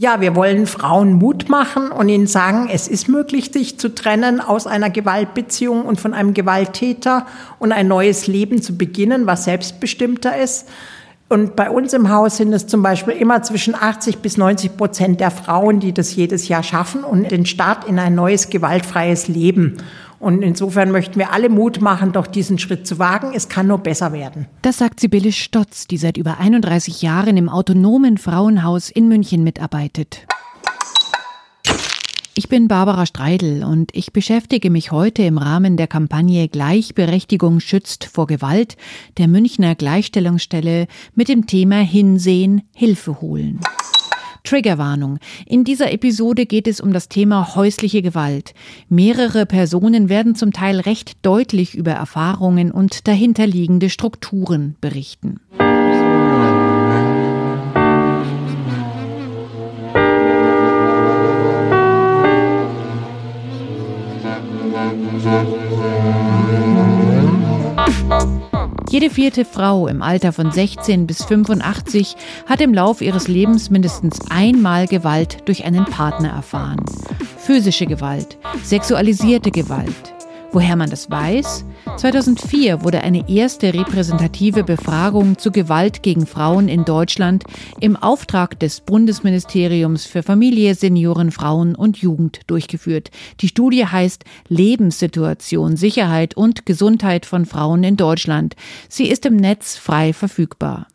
Ja, wir wollen Frauen Mut machen und ihnen sagen, es ist möglich, sich zu trennen aus einer Gewaltbeziehung und von einem Gewalttäter und ein neues Leben zu beginnen, was selbstbestimmter ist. Und bei uns im Haus sind es zum Beispiel immer zwischen 80 bis 90 Prozent der Frauen, die das jedes Jahr schaffen und den Start in ein neues gewaltfreies Leben. Und insofern möchten wir alle Mut machen, doch diesen Schritt zu wagen. Es kann nur besser werden. Das sagt Sibylle Stotz, die seit über 31 Jahren im autonomen Frauenhaus in München mitarbeitet. Ich bin Barbara Streidel und ich beschäftige mich heute im Rahmen der Kampagne Gleichberechtigung schützt vor Gewalt der Münchner Gleichstellungsstelle mit dem Thema Hinsehen, Hilfe holen. Triggerwarnung. In dieser Episode geht es um das Thema häusliche Gewalt. Mehrere Personen werden zum Teil recht deutlich über Erfahrungen und dahinterliegende Strukturen berichten. Jede vierte Frau im Alter von 16 bis 85 hat im Lauf ihres Lebens mindestens einmal Gewalt durch einen Partner erfahren. Physische Gewalt, sexualisierte Gewalt, Woher man das weiß? 2004 wurde eine erste repräsentative Befragung zu Gewalt gegen Frauen in Deutschland im Auftrag des Bundesministeriums für Familie, Senioren, Frauen und Jugend durchgeführt. Die Studie heißt Lebenssituation, Sicherheit und Gesundheit von Frauen in Deutschland. Sie ist im Netz frei verfügbar.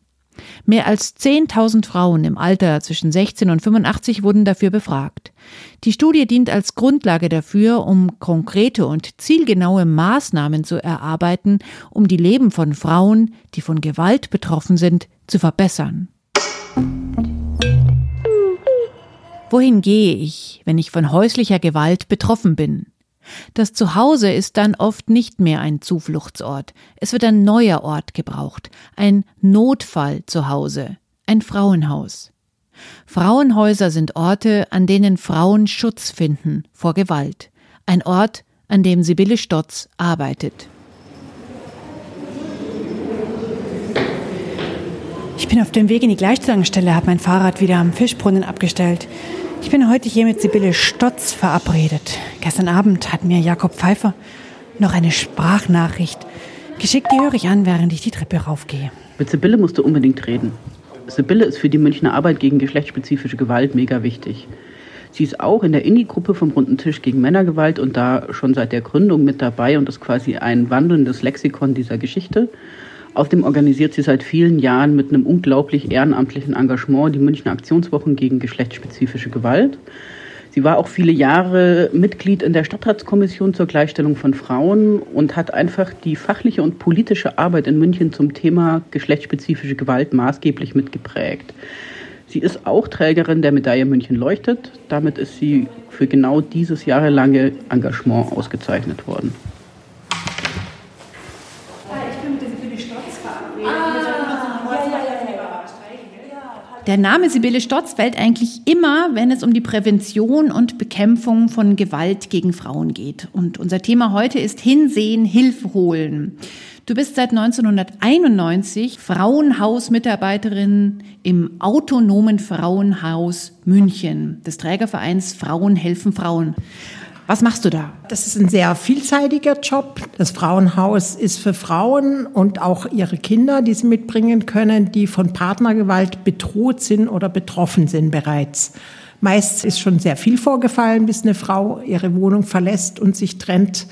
Mehr als 10.000 Frauen im Alter zwischen 16 und 85 wurden dafür befragt. Die Studie dient als Grundlage dafür, um konkrete und zielgenaue Maßnahmen zu erarbeiten, um die Leben von Frauen, die von Gewalt betroffen sind, zu verbessern. Wohin gehe ich, wenn ich von häuslicher Gewalt betroffen bin? Das Zuhause ist dann oft nicht mehr ein Zufluchtsort. Es wird ein neuer Ort gebraucht, ein Notfall zu Hause, ein Frauenhaus. Frauenhäuser sind Orte, an denen Frauen Schutz finden vor Gewalt. Ein Ort, an dem Sibylle Stotz arbeitet. Ich bin auf dem Weg in die Gleichstellungsstelle, habe mein Fahrrad wieder am Fischbrunnen abgestellt. Ich bin heute hier mit Sibylle Stotz verabredet. Gestern Abend hat mir Jakob Pfeiffer noch eine Sprachnachricht geschickt. Die höre ich an, während ich die Treppe raufgehe. Mit Sibylle musst du unbedingt reden. Sibylle ist für die Münchner Arbeit gegen geschlechtsspezifische Gewalt mega wichtig. Sie ist auch in der INI-Gruppe vom Runden Tisch gegen Männergewalt und da schon seit der Gründung mit dabei und ist quasi ein wandelndes Lexikon dieser Geschichte. Außerdem organisiert sie seit vielen Jahren mit einem unglaublich ehrenamtlichen Engagement die Münchner Aktionswochen gegen geschlechtsspezifische Gewalt. Sie war auch viele Jahre Mitglied in der Stadtratskommission zur Gleichstellung von Frauen und hat einfach die fachliche und politische Arbeit in München zum Thema geschlechtsspezifische Gewalt maßgeblich mitgeprägt. Sie ist auch Trägerin der Medaille München leuchtet. Damit ist sie für genau dieses jahrelange Engagement ausgezeichnet worden. Der Name Sibylle Stotz fällt eigentlich immer, wenn es um die Prävention und Bekämpfung von Gewalt gegen Frauen geht. Und unser Thema heute ist Hinsehen, Hilfe holen. Du bist seit 1991 Frauenhausmitarbeiterin im autonomen Frauenhaus München des Trägervereins Frauen helfen Frauen. Was machst du da? Das ist ein sehr vielseitiger Job. Das Frauenhaus ist für Frauen und auch ihre Kinder, die sie mitbringen können, die von Partnergewalt bedroht sind oder betroffen sind bereits. Meist ist schon sehr viel vorgefallen, bis eine Frau ihre Wohnung verlässt und sich trennt.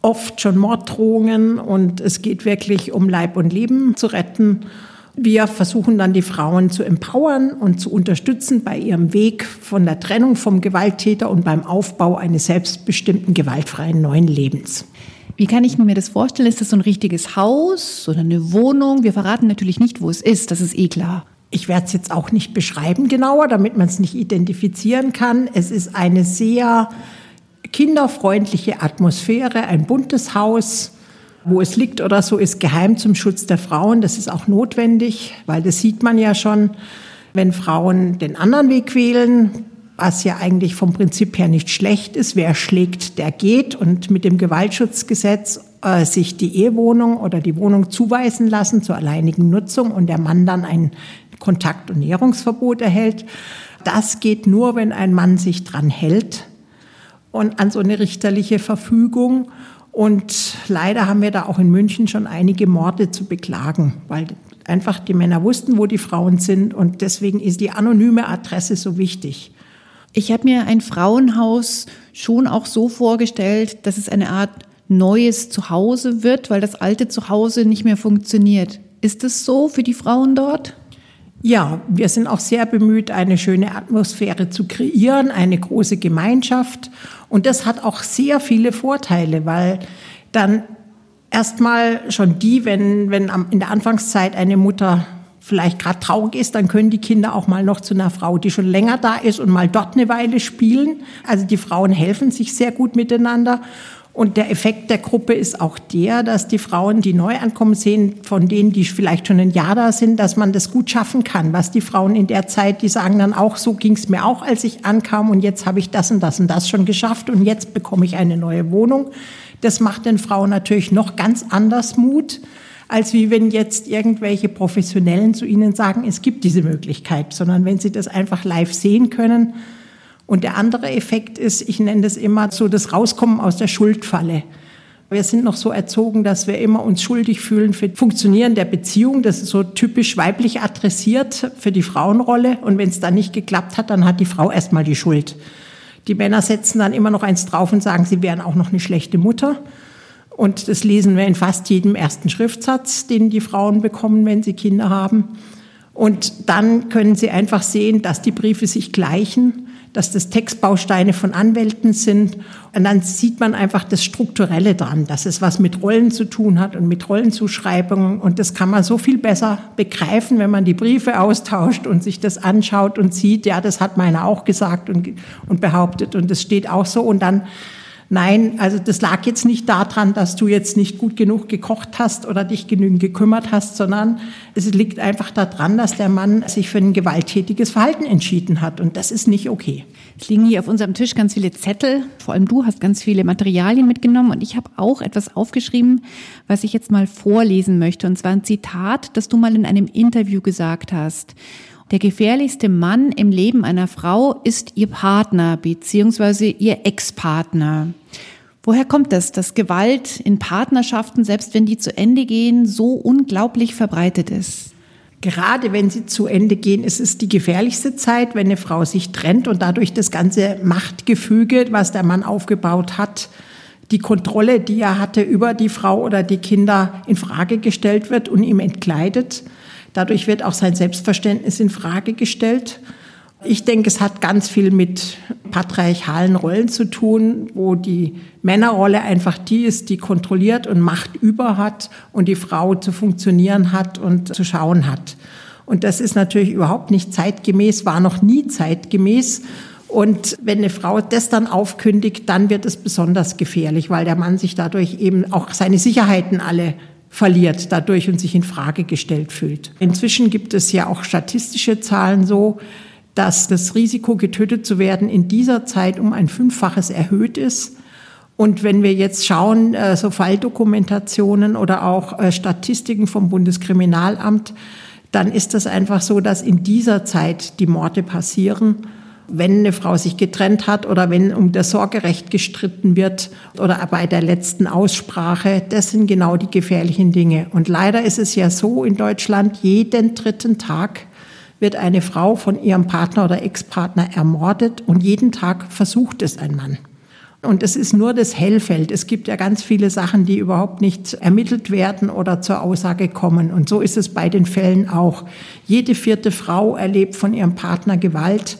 Oft schon Morddrohungen und es geht wirklich um Leib und Leben zu retten. Wir versuchen dann die Frauen zu empowern und zu unterstützen bei ihrem Weg von der Trennung vom Gewalttäter und beim Aufbau eines selbstbestimmten, gewaltfreien neuen Lebens. Wie kann ich mir das vorstellen? Ist das so ein richtiges Haus oder eine Wohnung? Wir verraten natürlich nicht, wo es ist, das ist eh klar. Ich werde es jetzt auch nicht beschreiben genauer, damit man es nicht identifizieren kann. Es ist eine sehr kinderfreundliche Atmosphäre, ein buntes Haus wo es liegt oder so, ist geheim zum Schutz der Frauen. Das ist auch notwendig, weil das sieht man ja schon, wenn Frauen den anderen Weg wählen, was ja eigentlich vom Prinzip her nicht schlecht ist. Wer schlägt, der geht. Und mit dem Gewaltschutzgesetz äh, sich die Ehewohnung oder die Wohnung zuweisen lassen zur alleinigen Nutzung und der Mann dann ein Kontakt- und Näherungsverbot erhält, Das geht nur, wenn ein Mann sich dran hält und an so eine richterliche Verfügung. Und leider haben wir da auch in München schon einige Morde zu beklagen, weil einfach die Männer wussten, wo die Frauen sind. Und deswegen ist die anonyme Adresse so wichtig. Ich habe mir ein Frauenhaus schon auch so vorgestellt, dass es eine Art neues Zuhause wird, weil das alte Zuhause nicht mehr funktioniert. Ist es so für die Frauen dort? Ja, wir sind auch sehr bemüht, eine schöne Atmosphäre zu kreieren, eine große Gemeinschaft. Und das hat auch sehr viele Vorteile, weil dann erstmal schon die, wenn, wenn in der Anfangszeit eine Mutter vielleicht gerade traurig ist, dann können die Kinder auch mal noch zu einer Frau, die schon länger da ist und mal dort eine Weile spielen. Also die Frauen helfen sich sehr gut miteinander. Und der Effekt der Gruppe ist auch der, dass die Frauen, die neu ankommen, sehen, von denen, die vielleicht schon ein Jahr da sind, dass man das gut schaffen kann. Was die Frauen in der Zeit, die sagen dann auch, so ging es mir auch, als ich ankam und jetzt habe ich das und das und das schon geschafft und jetzt bekomme ich eine neue Wohnung. Das macht den Frauen natürlich noch ganz anders Mut, als wie wenn jetzt irgendwelche Professionellen zu ihnen sagen, es gibt diese Möglichkeit, sondern wenn sie das einfach live sehen können, und der andere Effekt ist, ich nenne das immer so das Rauskommen aus der Schuldfalle. Wir sind noch so erzogen, dass wir immer uns schuldig fühlen für Funktionieren der Beziehung. Das ist so typisch weiblich adressiert für die Frauenrolle. Und wenn es dann nicht geklappt hat, dann hat die Frau erstmal die Schuld. Die Männer setzen dann immer noch eins drauf und sagen, sie wären auch noch eine schlechte Mutter. Und das lesen wir in fast jedem ersten Schriftsatz, den die Frauen bekommen, wenn sie Kinder haben. Und dann können sie einfach sehen, dass die Briefe sich gleichen dass das Textbausteine von Anwälten sind. Und dann sieht man einfach das Strukturelle dran, dass es was mit Rollen zu tun hat und mit Rollenzuschreibungen. Und das kann man so viel besser begreifen, wenn man die Briefe austauscht und sich das anschaut und sieht, ja, das hat meiner auch gesagt und, und behauptet und das steht auch so. Und dann Nein, also das lag jetzt nicht daran, dass du jetzt nicht gut genug gekocht hast oder dich genügend gekümmert hast, sondern es liegt einfach daran, dass der Mann sich für ein gewalttätiges Verhalten entschieden hat und das ist nicht okay. Es liegen hier auf unserem Tisch ganz viele Zettel, vor allem du hast ganz viele Materialien mitgenommen und ich habe auch etwas aufgeschrieben, was ich jetzt mal vorlesen möchte und zwar ein Zitat, das du mal in einem Interview gesagt hast. Der gefährlichste Mann im Leben einer Frau ist ihr Partner bzw. ihr Ex-Partner. Woher kommt das, dass Gewalt in Partnerschaften, selbst wenn die zu Ende gehen, so unglaublich verbreitet ist? Gerade wenn sie zu Ende gehen, ist es die gefährlichste Zeit, wenn eine Frau sich trennt und dadurch das ganze Machtgefüge, was der Mann aufgebaut hat, die Kontrolle, die er hatte über die Frau oder die Kinder in Frage gestellt wird und ihm entgleitet. Dadurch wird auch sein Selbstverständnis in Frage gestellt. Ich denke, es hat ganz viel mit patriarchalen Rollen zu tun, wo die Männerrolle einfach die ist, die kontrolliert und Macht über hat und die Frau zu funktionieren hat und zu schauen hat. Und das ist natürlich überhaupt nicht zeitgemäß, war noch nie zeitgemäß. Und wenn eine Frau das dann aufkündigt, dann wird es besonders gefährlich, weil der Mann sich dadurch eben auch seine Sicherheiten alle verliert dadurch und sich in Frage gestellt fühlt. Inzwischen gibt es ja auch statistische Zahlen so, dass das Risiko, getötet zu werden, in dieser Zeit um ein Fünffaches erhöht ist. Und wenn wir jetzt schauen, äh, so Falldokumentationen oder auch äh, Statistiken vom Bundeskriminalamt, dann ist das einfach so, dass in dieser Zeit die Morde passieren wenn eine Frau sich getrennt hat oder wenn um das Sorgerecht gestritten wird oder bei der letzten Aussprache, das sind genau die gefährlichen Dinge. Und leider ist es ja so in Deutschland, jeden dritten Tag wird eine Frau von ihrem Partner oder Ex-Partner ermordet und jeden Tag versucht es ein Mann. Und es ist nur das Hellfeld. Es gibt ja ganz viele Sachen, die überhaupt nicht ermittelt werden oder zur Aussage kommen. Und so ist es bei den Fällen auch. Jede vierte Frau erlebt von ihrem Partner Gewalt.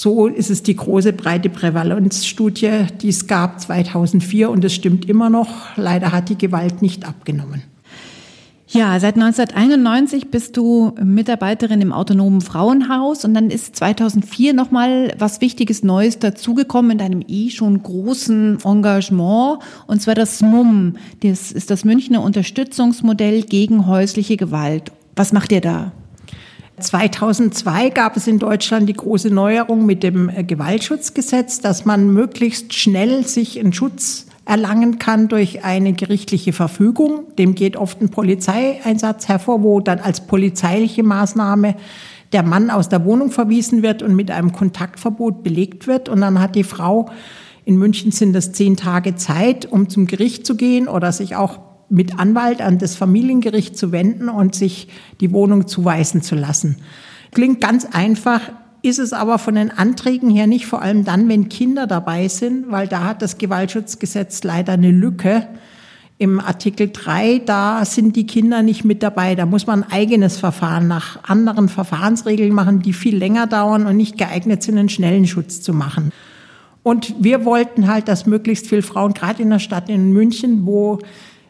So ist es die große breite Prävalenzstudie, die es gab 2004 und es stimmt immer noch. Leider hat die Gewalt nicht abgenommen. Ja, seit 1991 bist du Mitarbeiterin im autonomen Frauenhaus und dann ist 2004 nochmal was Wichtiges Neues dazugekommen in deinem eh schon großen Engagement und zwar das MUM. Das ist das Münchner Unterstützungsmodell gegen häusliche Gewalt. Was macht ihr da? 2002 gab es in Deutschland die große Neuerung mit dem äh, Gewaltschutzgesetz, dass man möglichst schnell sich einen Schutz erlangen kann durch eine gerichtliche Verfügung. Dem geht oft ein Polizeieinsatz hervor, wo dann als polizeiliche Maßnahme der Mann aus der Wohnung verwiesen wird und mit einem Kontaktverbot belegt wird. Und dann hat die Frau, in München sind das zehn Tage Zeit, um zum Gericht zu gehen oder sich auch mit Anwalt an das Familiengericht zu wenden und sich die Wohnung zuweisen zu lassen. Klingt ganz einfach, ist es aber von den Anträgen her nicht, vor allem dann, wenn Kinder dabei sind, weil da hat das Gewaltschutzgesetz leider eine Lücke. Im Artikel 3, da sind die Kinder nicht mit dabei. Da muss man ein eigenes Verfahren nach anderen Verfahrensregeln machen, die viel länger dauern und nicht geeignet sind, einen schnellen Schutz zu machen. Und wir wollten halt, dass möglichst viele Frauen, gerade in der Stadt in München, wo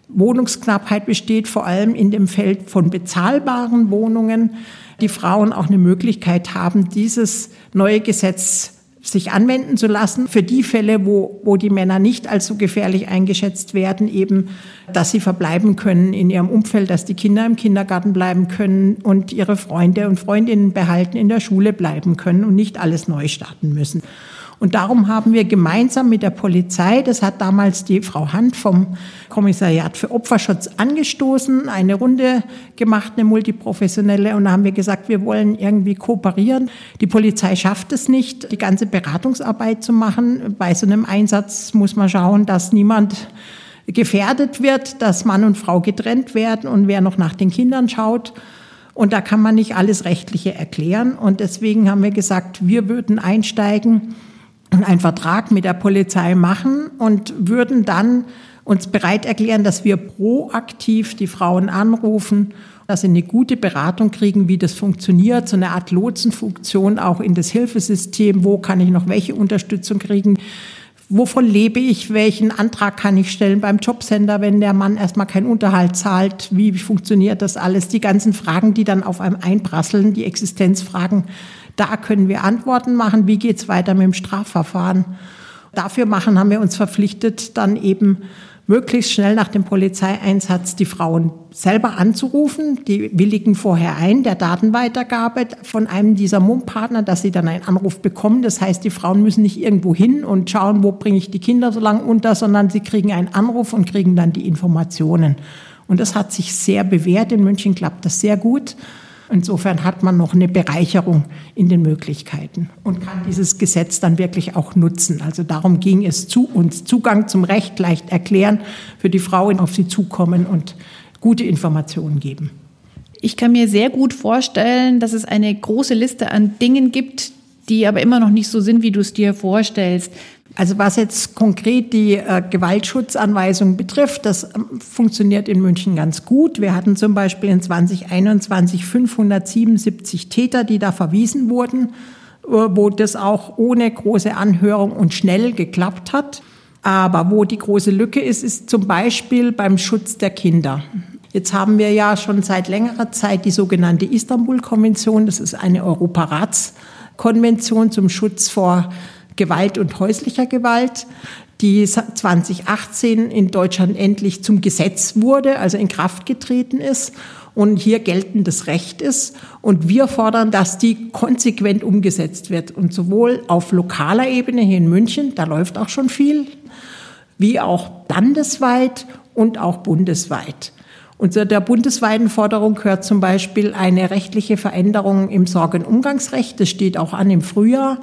Wohnungsknappheit besteht, vor allem in dem Feld von bezahlbaren Wohnungen, die Frauen auch eine Möglichkeit haben, dieses neue Gesetz sich anwenden zu lassen für die Fälle, wo, wo die Männer nicht als so gefährlich eingeschätzt werden, eben, dass sie verbleiben können in ihrem Umfeld, dass die Kinder im Kindergarten bleiben können und ihre Freunde und Freundinnen behalten, in der Schule bleiben können und nicht alles neu starten müssen. Und darum haben wir gemeinsam mit der Polizei, das hat damals die Frau Hand vom Kommissariat für Opferschutz angestoßen, eine Runde gemacht, eine multiprofessionelle, und da haben wir gesagt, wir wollen irgendwie kooperieren. Die Polizei schafft es nicht, die ganze Beratungsarbeit zu machen. Bei so einem Einsatz muss man schauen, dass niemand gefährdet wird, dass Mann und Frau getrennt werden und wer noch nach den Kindern schaut. Und da kann man nicht alles Rechtliche erklären. Und deswegen haben wir gesagt, wir würden einsteigen einen Vertrag mit der Polizei machen und würden dann uns bereit erklären, dass wir proaktiv die Frauen anrufen, dass sie eine gute Beratung kriegen, wie das funktioniert, so eine Art Lotsenfunktion auch in das Hilfesystem, wo kann ich noch welche Unterstützung kriegen, wovon lebe ich, welchen Antrag kann ich stellen beim Jobcenter, wenn der Mann erstmal keinen Unterhalt zahlt, wie funktioniert das alles, die ganzen Fragen, die dann auf einem einprasseln, die Existenzfragen, da können wir Antworten machen. Wie geht es weiter mit dem Strafverfahren? Dafür machen, haben wir uns verpflichtet, dann eben möglichst schnell nach dem Polizeieinsatz die Frauen selber anzurufen. Die willigen vorher ein, der Datenweitergabe von einem dieser MUM-Partner, dass sie dann einen Anruf bekommen. Das heißt, die Frauen müssen nicht irgendwo hin und schauen, wo bringe ich die Kinder so lange unter, sondern sie kriegen einen Anruf und kriegen dann die Informationen. Und das hat sich sehr bewährt. In München klappt das sehr gut. Insofern hat man noch eine Bereicherung in den Möglichkeiten und kann dieses Gesetz dann wirklich auch nutzen. Also darum ging es zu uns. Zugang zum Recht leicht erklären, für die Frauen auf sie zukommen und gute Informationen geben. Ich kann mir sehr gut vorstellen, dass es eine große Liste an Dingen gibt, die aber immer noch nicht so sind, wie du es dir vorstellst. Also was jetzt konkret die äh, Gewaltschutzanweisung betrifft, das ähm, funktioniert in München ganz gut. Wir hatten zum Beispiel in 2021 577 Täter, die da verwiesen wurden, äh, wo das auch ohne große Anhörung und schnell geklappt hat. Aber wo die große Lücke ist, ist zum Beispiel beim Schutz der Kinder. Jetzt haben wir ja schon seit längerer Zeit die sogenannte Istanbul-Konvention. Das ist eine Europaratskonvention zum Schutz vor Gewalt und häuslicher Gewalt, die 2018 in Deutschland endlich zum Gesetz wurde, also in Kraft getreten ist und hier geltendes Recht ist. Und wir fordern, dass die konsequent umgesetzt wird. Und sowohl auf lokaler Ebene hier in München, da läuft auch schon viel, wie auch landesweit und auch bundesweit. Und zu der bundesweiten Forderung gehört zum Beispiel eine rechtliche Veränderung im Sorgenumgangsrecht. Das steht auch an im Frühjahr.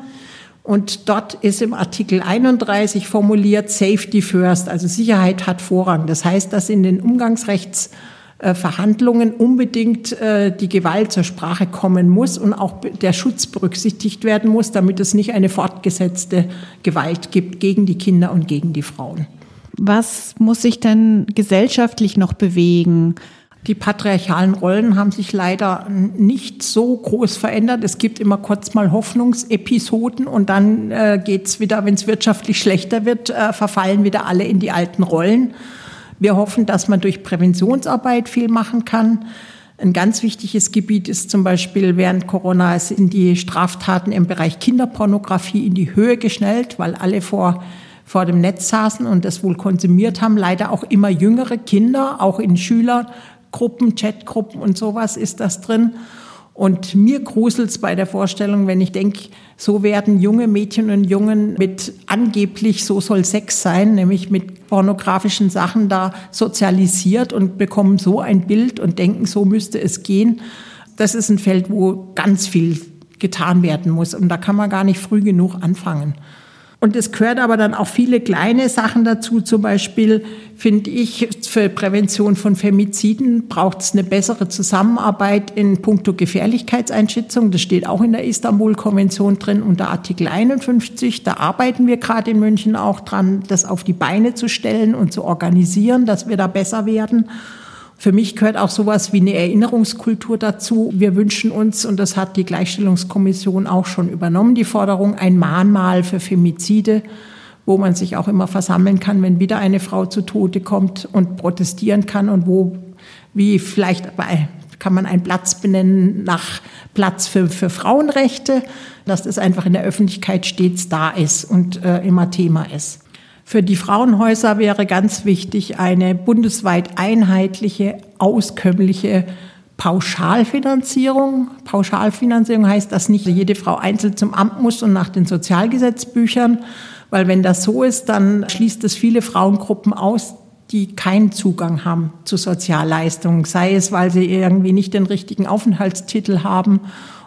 Und dort ist im Artikel 31 formuliert Safety First, also Sicherheit hat Vorrang. Das heißt, dass in den Umgangsrechtsverhandlungen unbedingt äh, die Gewalt zur Sprache kommen muss und auch der Schutz berücksichtigt werden muss, damit es nicht eine fortgesetzte Gewalt gibt gegen die Kinder und gegen die Frauen. Was muss sich denn gesellschaftlich noch bewegen? Die patriarchalen Rollen haben sich leider nicht so groß verändert. Es gibt immer kurz mal Hoffnungsepisoden und dann äh, es wieder, wenn es wirtschaftlich schlechter wird, äh, verfallen wieder alle in die alten Rollen. Wir hoffen, dass man durch Präventionsarbeit viel machen kann. Ein ganz wichtiges Gebiet ist zum Beispiel während Corona sind die Straftaten im Bereich Kinderpornografie in die Höhe geschnellt, weil alle vor vor dem Netz saßen und das wohl konsumiert haben. Leider auch immer jüngere Kinder, auch in Schüler, Gruppen, Chatgruppen und sowas ist das drin. Und mir gruselt's bei der Vorstellung, wenn ich denke, so werden junge Mädchen und Jungen mit angeblich, so soll Sex sein, nämlich mit pornografischen Sachen da sozialisiert und bekommen so ein Bild und denken, so müsste es gehen. das ist ein Feld, wo ganz viel getan werden muss. Und da kann man gar nicht früh genug anfangen. Und es gehört aber dann auch viele kleine Sachen dazu. Zum Beispiel finde ich, für Prävention von Femiziden braucht es eine bessere Zusammenarbeit in puncto Gefährlichkeitseinschätzung. Das steht auch in der Istanbul-Konvention drin unter Artikel 51. Da arbeiten wir gerade in München auch dran, das auf die Beine zu stellen und zu organisieren, dass wir da besser werden. Für mich gehört auch sowas wie eine Erinnerungskultur dazu. Wir wünschen uns, und das hat die Gleichstellungskommission auch schon übernommen, die Forderung, ein Mahnmal für Femizide, wo man sich auch immer versammeln kann, wenn wieder eine Frau zu Tode kommt und protestieren kann und wo, wie vielleicht bei kann man einen Platz benennen nach Platz für, für Frauenrechte, dass das einfach in der Öffentlichkeit stets da ist und äh, immer Thema ist. Für die Frauenhäuser wäre ganz wichtig eine bundesweit einheitliche, auskömmliche Pauschalfinanzierung. Pauschalfinanzierung heißt, dass nicht jede Frau einzeln zum Amt muss und nach den Sozialgesetzbüchern, weil wenn das so ist, dann schließt es viele Frauengruppen aus, die keinen Zugang haben zu Sozialleistungen, sei es, weil sie irgendwie nicht den richtigen Aufenthaltstitel haben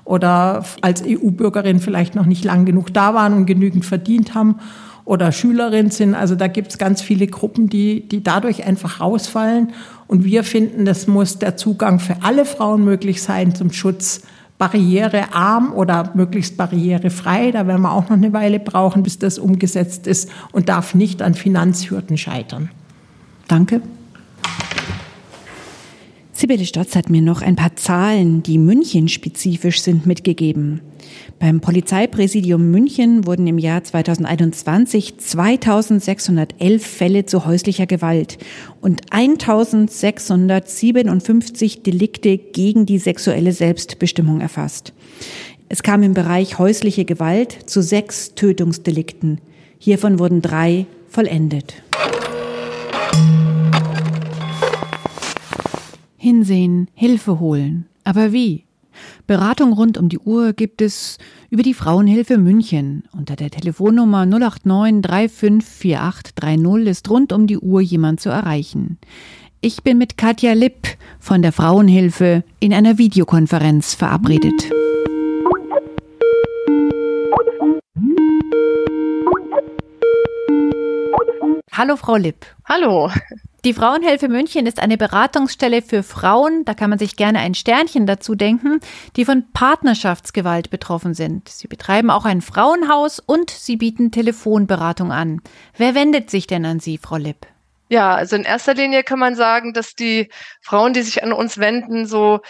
oder als EU-Bürgerin vielleicht noch nicht lang genug da waren und genügend verdient haben oder Schülerin sind. Also da gibt es ganz viele Gruppen, die, die dadurch einfach rausfallen. Und wir finden, das muss der Zugang für alle Frauen möglich sein zum Schutz barrierearm oder möglichst barrierefrei. Da werden wir auch noch eine Weile brauchen, bis das umgesetzt ist und darf nicht an Finanzhürden scheitern. Danke. Sibylle Stotz hat mir noch ein paar Zahlen, die München-spezifisch sind, mitgegeben. Beim Polizeipräsidium München wurden im Jahr 2021 2611 Fälle zu häuslicher Gewalt und 1657 Delikte gegen die sexuelle Selbstbestimmung erfasst. Es kam im Bereich häusliche Gewalt zu sechs Tötungsdelikten. Hiervon wurden drei vollendet. Hinsehen, Hilfe holen. Aber wie? Beratung rund um die Uhr gibt es über die Frauenhilfe München. Unter der Telefonnummer 089 354830 ist rund um die Uhr jemand zu erreichen. Ich bin mit Katja Lipp von der Frauenhilfe in einer Videokonferenz verabredet. Hallo Frau Lipp. Hallo. Die Frauenhilfe München ist eine Beratungsstelle für Frauen, da kann man sich gerne ein Sternchen dazu denken, die von Partnerschaftsgewalt betroffen sind. Sie betreiben auch ein Frauenhaus und sie bieten Telefonberatung an. Wer wendet sich denn an Sie, Frau Lipp? Ja, also in erster Linie kann man sagen, dass die Frauen, die sich an uns wenden, so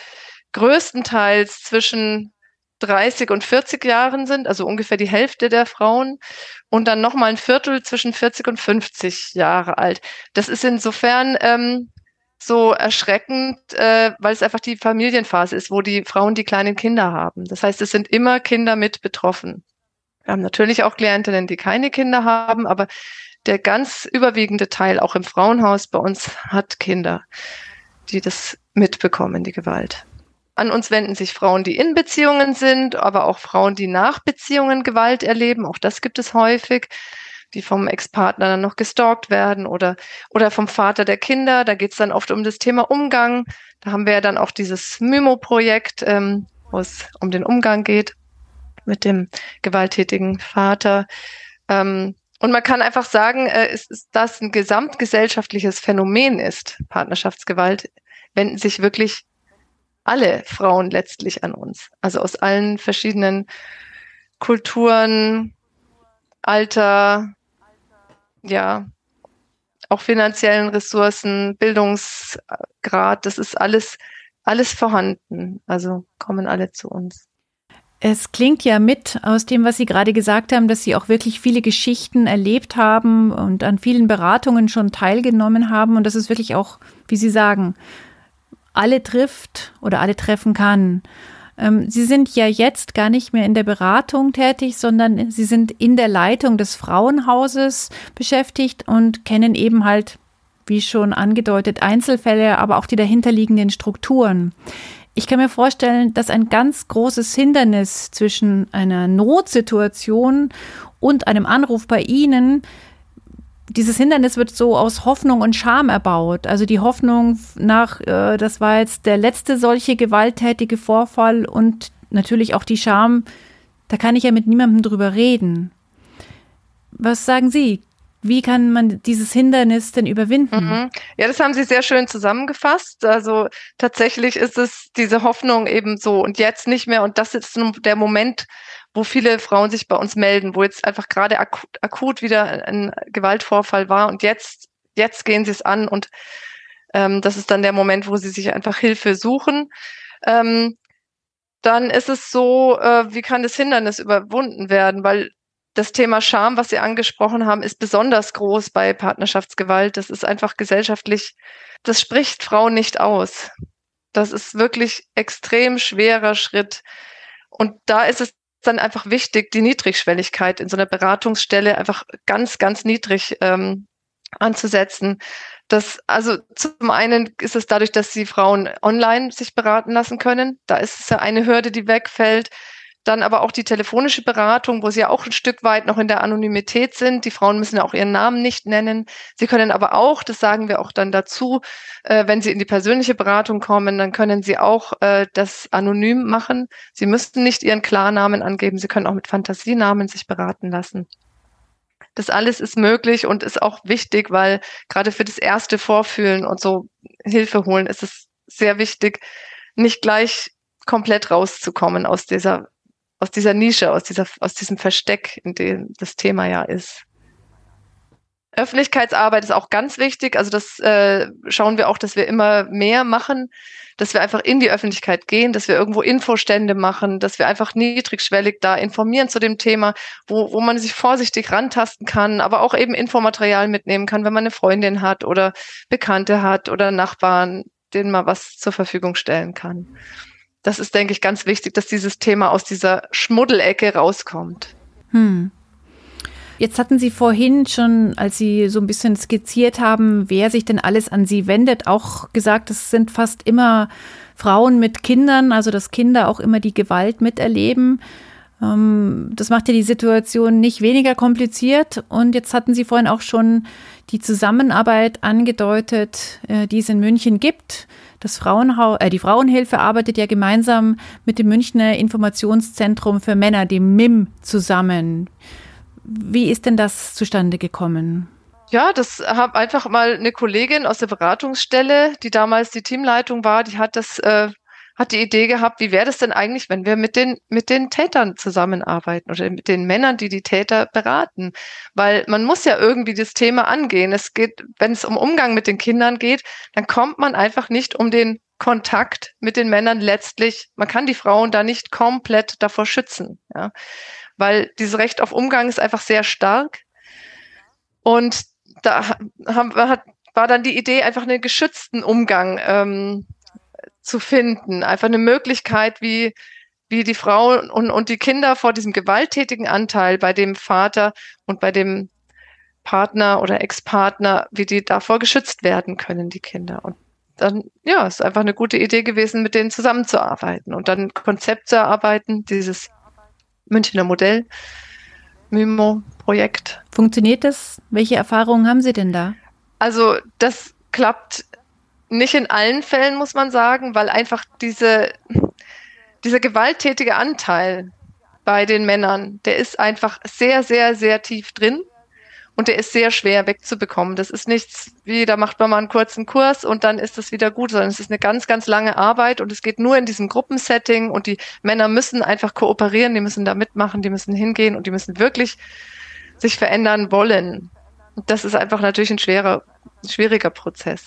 größtenteils zwischen 30 und 40 Jahren sind, also ungefähr die Hälfte der Frauen und dann nochmal ein Viertel zwischen 40 und 50 Jahre alt. Das ist insofern ähm, so erschreckend, äh, weil es einfach die Familienphase ist, wo die Frauen die kleinen Kinder haben. Das heißt, es sind immer Kinder mit betroffen. Wir haben natürlich auch Klientinnen, die keine Kinder haben, aber der ganz überwiegende Teil, auch im Frauenhaus bei uns, hat Kinder, die das mitbekommen, die Gewalt. An uns wenden sich Frauen, die in Beziehungen sind, aber auch Frauen, die nach Beziehungen Gewalt erleben. Auch das gibt es häufig, die vom Ex-Partner dann noch gestalkt werden oder, oder vom Vater der Kinder. Da geht es dann oft um das Thema Umgang. Da haben wir ja dann auch dieses Mymo-Projekt, ähm, wo es um den Umgang geht mit dem gewalttätigen Vater. Ähm, und man kann einfach sagen, äh, ist das ein gesamtgesellschaftliches Phänomen ist, Partnerschaftsgewalt, wenden sich wirklich alle Frauen letztlich an uns. Also aus allen verschiedenen Kulturen, Alter, ja, auch finanziellen Ressourcen, Bildungsgrad, das ist alles, alles vorhanden. Also kommen alle zu uns. Es klingt ja mit aus dem, was Sie gerade gesagt haben, dass Sie auch wirklich viele Geschichten erlebt haben und an vielen Beratungen schon teilgenommen haben. Und das ist wirklich auch, wie Sie sagen, alle trifft oder alle treffen kann. Ähm, Sie sind ja jetzt gar nicht mehr in der Beratung tätig, sondern Sie sind in der Leitung des Frauenhauses beschäftigt und kennen eben halt, wie schon angedeutet, Einzelfälle, aber auch die dahinterliegenden Strukturen. Ich kann mir vorstellen, dass ein ganz großes Hindernis zwischen einer Notsituation und einem Anruf bei Ihnen dieses Hindernis wird so aus Hoffnung und Scham erbaut. Also die Hoffnung nach, äh, das war jetzt der letzte solche gewalttätige Vorfall und natürlich auch die Scham, da kann ich ja mit niemandem drüber reden. Was sagen Sie? Wie kann man dieses Hindernis denn überwinden? Mhm. Ja, das haben Sie sehr schön zusammengefasst. Also tatsächlich ist es diese Hoffnung eben so und jetzt nicht mehr. Und das ist der Moment, wo viele Frauen sich bei uns melden, wo jetzt einfach gerade akut, akut wieder ein Gewaltvorfall war und jetzt, jetzt gehen sie es an und ähm, das ist dann der Moment, wo sie sich einfach Hilfe suchen. Ähm, dann ist es so, äh, wie kann das Hindernis überwunden werden? Weil das Thema Scham, was Sie angesprochen haben, ist besonders groß bei Partnerschaftsgewalt. Das ist einfach gesellschaftlich, das spricht Frauen nicht aus. Das ist wirklich extrem schwerer Schritt. Und da ist es dann einfach wichtig, die Niedrigschwelligkeit in so einer Beratungsstelle einfach ganz, ganz niedrig ähm, anzusetzen. Das, also zum einen ist es dadurch, dass die Frauen online sich beraten lassen können. Da ist es ja eine Hürde, die wegfällt. Dann aber auch die telefonische Beratung, wo sie ja auch ein Stück weit noch in der Anonymität sind. Die Frauen müssen ja auch ihren Namen nicht nennen. Sie können aber auch, das sagen wir auch dann dazu, äh, wenn sie in die persönliche Beratung kommen, dann können sie auch äh, das anonym machen. Sie müssten nicht ihren Klarnamen angeben. Sie können auch mit Fantasienamen sich beraten lassen. Das alles ist möglich und ist auch wichtig, weil gerade für das erste Vorfühlen und so Hilfe holen ist es sehr wichtig, nicht gleich komplett rauszukommen aus dieser aus dieser Nische, aus, dieser, aus diesem Versteck, in dem das Thema ja ist. Öffentlichkeitsarbeit ist auch ganz wichtig. Also das äh, schauen wir auch, dass wir immer mehr machen, dass wir einfach in die Öffentlichkeit gehen, dass wir irgendwo Infostände machen, dass wir einfach niedrigschwellig da informieren zu dem Thema, wo, wo man sich vorsichtig rantasten kann, aber auch eben Infomaterial mitnehmen kann, wenn man eine Freundin hat oder Bekannte hat oder Nachbarn, denen man was zur Verfügung stellen kann das ist, denke ich, ganz wichtig, dass dieses Thema aus dieser Schmuddelecke rauskommt. Hm. Jetzt hatten Sie vorhin schon, als Sie so ein bisschen skizziert haben, wer sich denn alles an Sie wendet, auch gesagt, es sind fast immer Frauen mit Kindern, also dass Kinder auch immer die Gewalt miterleben. Ähm, das macht ja die Situation nicht weniger kompliziert. Und jetzt hatten Sie vorhin auch schon die Zusammenarbeit angedeutet, äh, die es in München gibt. Das Frauenhaus, äh, die Frauenhilfe arbeitet ja gemeinsam mit dem Münchner Informationszentrum für Männer, dem MIM, zusammen. Wie ist denn das zustande gekommen? Ja, das habe einfach mal eine Kollegin aus der Beratungsstelle, die damals die Teamleitung war, die hat das äh, hat die Idee gehabt, wie wäre das denn eigentlich, wenn wir mit den, mit den Tätern zusammenarbeiten oder mit den Männern, die die Täter beraten? Weil man muss ja irgendwie das Thema angehen. Es geht, wenn es um Umgang mit den Kindern geht, dann kommt man einfach nicht um den Kontakt mit den Männern letztlich. Man kann die Frauen da nicht komplett davor schützen, ja. Weil dieses Recht auf Umgang ist einfach sehr stark. Und da haben, hat, war dann die Idee, einfach einen geschützten Umgang ähm, zu finden. Einfach eine Möglichkeit, wie, wie die Frau und, und die Kinder vor diesem gewalttätigen Anteil bei dem Vater und bei dem Partner oder Ex-Partner, wie die davor geschützt werden können, die Kinder. Und dann, ja, ist einfach eine gute Idee gewesen, mit denen zusammenzuarbeiten und dann ein Konzept zu erarbeiten, dieses Münchner Modell, MIMO-Projekt. Funktioniert das? Welche Erfahrungen haben Sie denn da? Also, das klappt nicht in allen Fällen, muss man sagen, weil einfach diese, dieser gewalttätige Anteil bei den Männern, der ist einfach sehr, sehr, sehr tief drin und der ist sehr schwer wegzubekommen. Das ist nichts wie, da macht man mal einen kurzen Kurs und dann ist es wieder gut, sondern es ist eine ganz, ganz lange Arbeit und es geht nur in diesem Gruppensetting und die Männer müssen einfach kooperieren, die müssen da mitmachen, die müssen hingehen und die müssen wirklich sich verändern wollen. Und das ist einfach natürlich ein schwerer, schwieriger Prozess.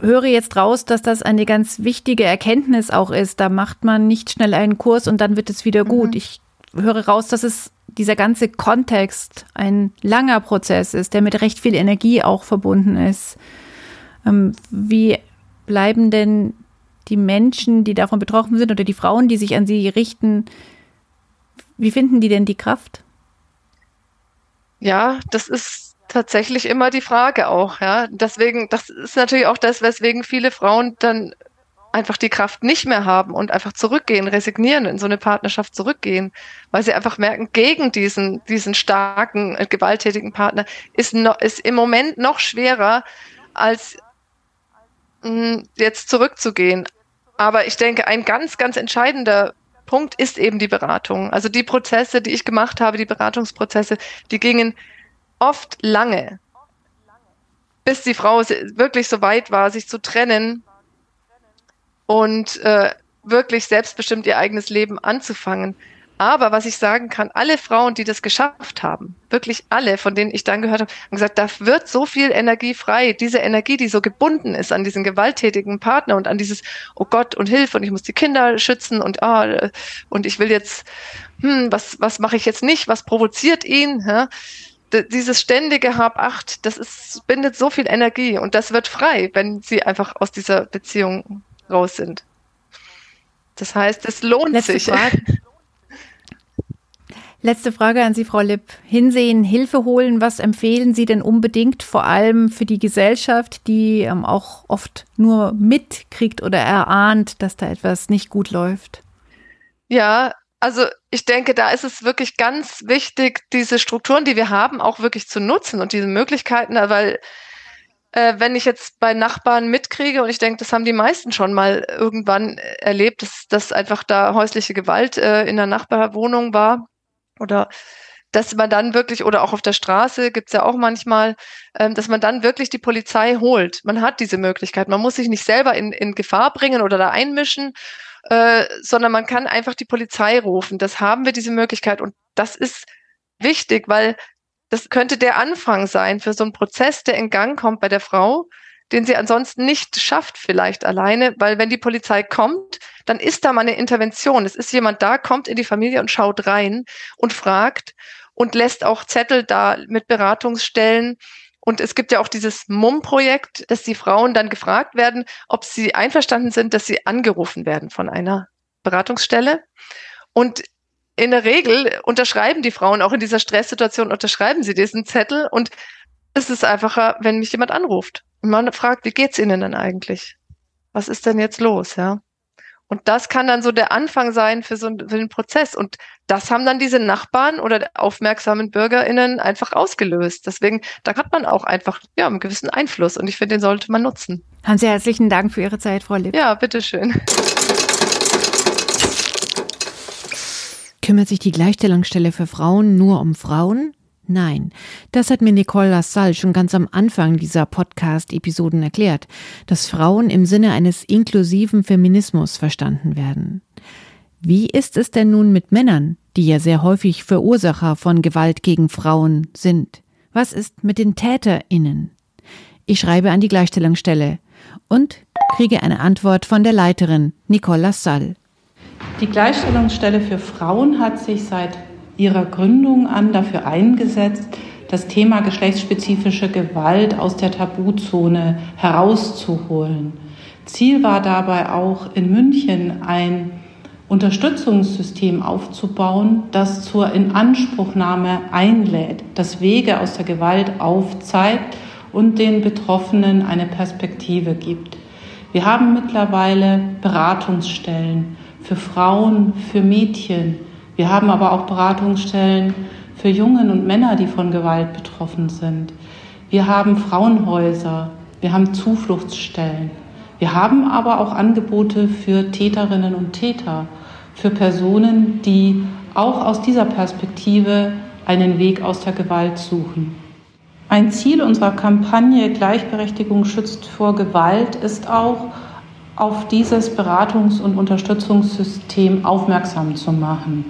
Höre jetzt raus, dass das eine ganz wichtige Erkenntnis auch ist. Da macht man nicht schnell einen Kurs und dann wird es wieder gut. Mhm. Ich höre raus, dass es dieser ganze Kontext ein langer Prozess ist, der mit recht viel Energie auch verbunden ist. Ähm, wie bleiben denn die Menschen, die davon betroffen sind oder die Frauen, die sich an sie richten, wie finden die denn die Kraft? Ja, das ist tatsächlich immer die Frage auch, ja. Deswegen, das ist natürlich auch das, weswegen viele Frauen dann einfach die Kraft nicht mehr haben und einfach zurückgehen, resignieren, in so eine Partnerschaft zurückgehen, weil sie einfach merken, gegen diesen, diesen starken, äh, gewalttätigen Partner ist, no, ist im Moment noch schwerer, als mh, hm, jetzt zurückzugehen. Aber ich denke, ein ganz, ganz entscheidender Punkt ist eben die Beratung. Also die Prozesse, die ich gemacht habe, die Beratungsprozesse, die gingen oft lange, bis die Frau wirklich so weit war, sich zu trennen und äh, wirklich selbstbestimmt ihr eigenes Leben anzufangen. Aber was ich sagen kann, alle Frauen, die das geschafft haben, wirklich alle, von denen ich dann gehört habe, haben gesagt, da wird so viel Energie frei. Diese Energie, die so gebunden ist an diesen gewalttätigen Partner und an dieses, oh Gott und Hilfe und ich muss die Kinder schützen und ah, und ich will jetzt, hm, was, was mache ich jetzt nicht? Was provoziert ihn? Ja? Dieses ständige Hab-Acht, das ist, bindet so viel Energie und das wird frei, wenn sie einfach aus dieser Beziehung raus sind. Das heißt, es lohnt Letzte sich. Frage. Letzte Frage an Sie, Frau Lipp. Hinsehen, Hilfe holen, was empfehlen Sie denn unbedingt, vor allem für die Gesellschaft, die ähm, auch oft nur mitkriegt oder erahnt, dass da etwas nicht gut läuft? Ja, also ich denke, da ist es wirklich ganz wichtig, diese Strukturen, die wir haben, auch wirklich zu nutzen und diese Möglichkeiten, weil äh, wenn ich jetzt bei Nachbarn mitkriege, und ich denke, das haben die meisten schon mal irgendwann erlebt, dass, dass einfach da häusliche Gewalt äh, in der Nachbarwohnung war, oder dass man dann wirklich, oder auch auf der Straße gibt's ja auch manchmal, ähm, dass man dann wirklich die Polizei holt. Man hat diese Möglichkeit. Man muss sich nicht selber in, in Gefahr bringen oder da einmischen, äh, sondern man kann einfach die Polizei rufen. Das haben wir, diese Möglichkeit. Und das ist wichtig, weil das könnte der Anfang sein für so einen Prozess, der in Gang kommt bei der Frau, den sie ansonsten nicht schafft vielleicht alleine, weil wenn die Polizei kommt, dann ist da mal eine Intervention. Es ist jemand da, kommt in die Familie und schaut rein und fragt und lässt auch Zettel da mit Beratungsstellen. Und es gibt ja auch dieses MUM-Projekt, dass die Frauen dann gefragt werden, ob sie einverstanden sind, dass sie angerufen werden von einer Beratungsstelle. Und in der Regel unterschreiben die Frauen auch in dieser Stresssituation, unterschreiben sie diesen Zettel und es ist einfacher, wenn mich jemand anruft und man fragt, wie geht's Ihnen denn eigentlich? Was ist denn jetzt los, ja? Und das kann dann so der Anfang sein für so einen, für einen Prozess. Und das haben dann diese Nachbarn oder aufmerksamen BürgerInnen einfach ausgelöst. Deswegen, da hat man auch einfach ja, einen gewissen Einfluss. Und ich finde, den sollte man nutzen. Haben Sie herzlichen Dank für Ihre Zeit, Frau Lipp. Ja, bitteschön. Kümmert sich die Gleichstellungsstelle für Frauen nur um Frauen? Nein, das hat mir Nicole Lassalle schon ganz am Anfang dieser Podcast-Episoden erklärt, dass Frauen im Sinne eines inklusiven Feminismus verstanden werden. Wie ist es denn nun mit Männern, die ja sehr häufig Verursacher von Gewalt gegen Frauen sind? Was ist mit den TäterInnen? Ich schreibe an die Gleichstellungsstelle und kriege eine Antwort von der Leiterin Nicole Lassalle. Die Gleichstellungsstelle für Frauen hat sich seit ihrer Gründung an dafür eingesetzt, das Thema geschlechtsspezifische Gewalt aus der Tabuzone herauszuholen. Ziel war dabei auch in München ein Unterstützungssystem aufzubauen, das zur Inanspruchnahme einlädt, das Wege aus der Gewalt aufzeigt und den Betroffenen eine Perspektive gibt. Wir haben mittlerweile Beratungsstellen für Frauen, für Mädchen, wir haben aber auch Beratungsstellen für Jungen und Männer, die von Gewalt betroffen sind. Wir haben Frauenhäuser, wir haben Zufluchtsstellen. Wir haben aber auch Angebote für Täterinnen und Täter, für Personen, die auch aus dieser Perspektive einen Weg aus der Gewalt suchen. Ein Ziel unserer Kampagne Gleichberechtigung schützt vor Gewalt ist auch, auf dieses Beratungs- und Unterstützungssystem aufmerksam zu machen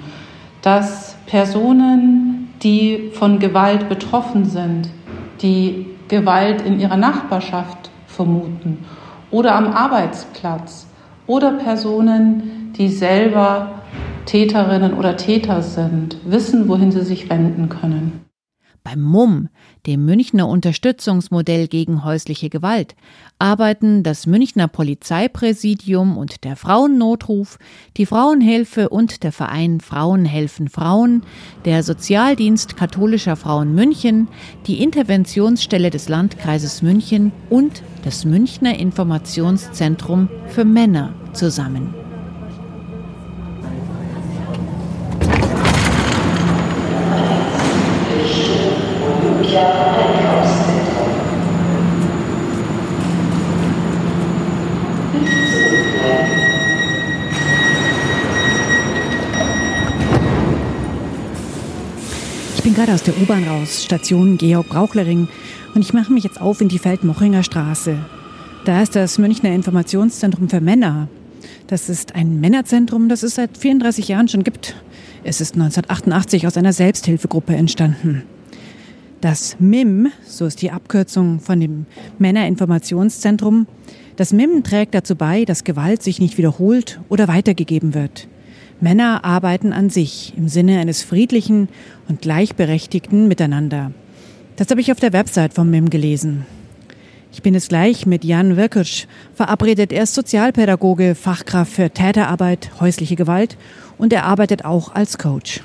dass Personen, die von Gewalt betroffen sind, die Gewalt in ihrer Nachbarschaft vermuten oder am Arbeitsplatz oder Personen, die selber Täterinnen oder Täter sind, wissen, wohin sie sich wenden können. Beim MUM, dem Münchner Unterstützungsmodell gegen häusliche Gewalt, arbeiten das Münchner Polizeipräsidium und der Frauennotruf, die Frauenhilfe und der Verein Frauen helfen Frauen, der Sozialdienst katholischer Frauen München, die Interventionsstelle des Landkreises München und das Münchner Informationszentrum für Männer zusammen. Gerade aus der U-Bahn raus, Station Georg Brauchlering, und ich mache mich jetzt auf in die Feldmochinger Straße. Da ist das Münchner Informationszentrum für Männer. Das ist ein Männerzentrum, das es seit 34 Jahren schon gibt. Es ist 1988 aus einer Selbsthilfegruppe entstanden. Das MIM, so ist die Abkürzung von dem Männerinformationszentrum, das MIM trägt dazu bei, dass Gewalt sich nicht wiederholt oder weitergegeben wird. Männer arbeiten an sich im Sinne eines friedlichen und gleichberechtigten Miteinander. Das habe ich auf der Website vom MIM gelesen. Ich bin jetzt gleich mit Jan Wirkirsch verabredet. Er ist Sozialpädagoge, Fachkraft für Täterarbeit, häusliche Gewalt und er arbeitet auch als Coach.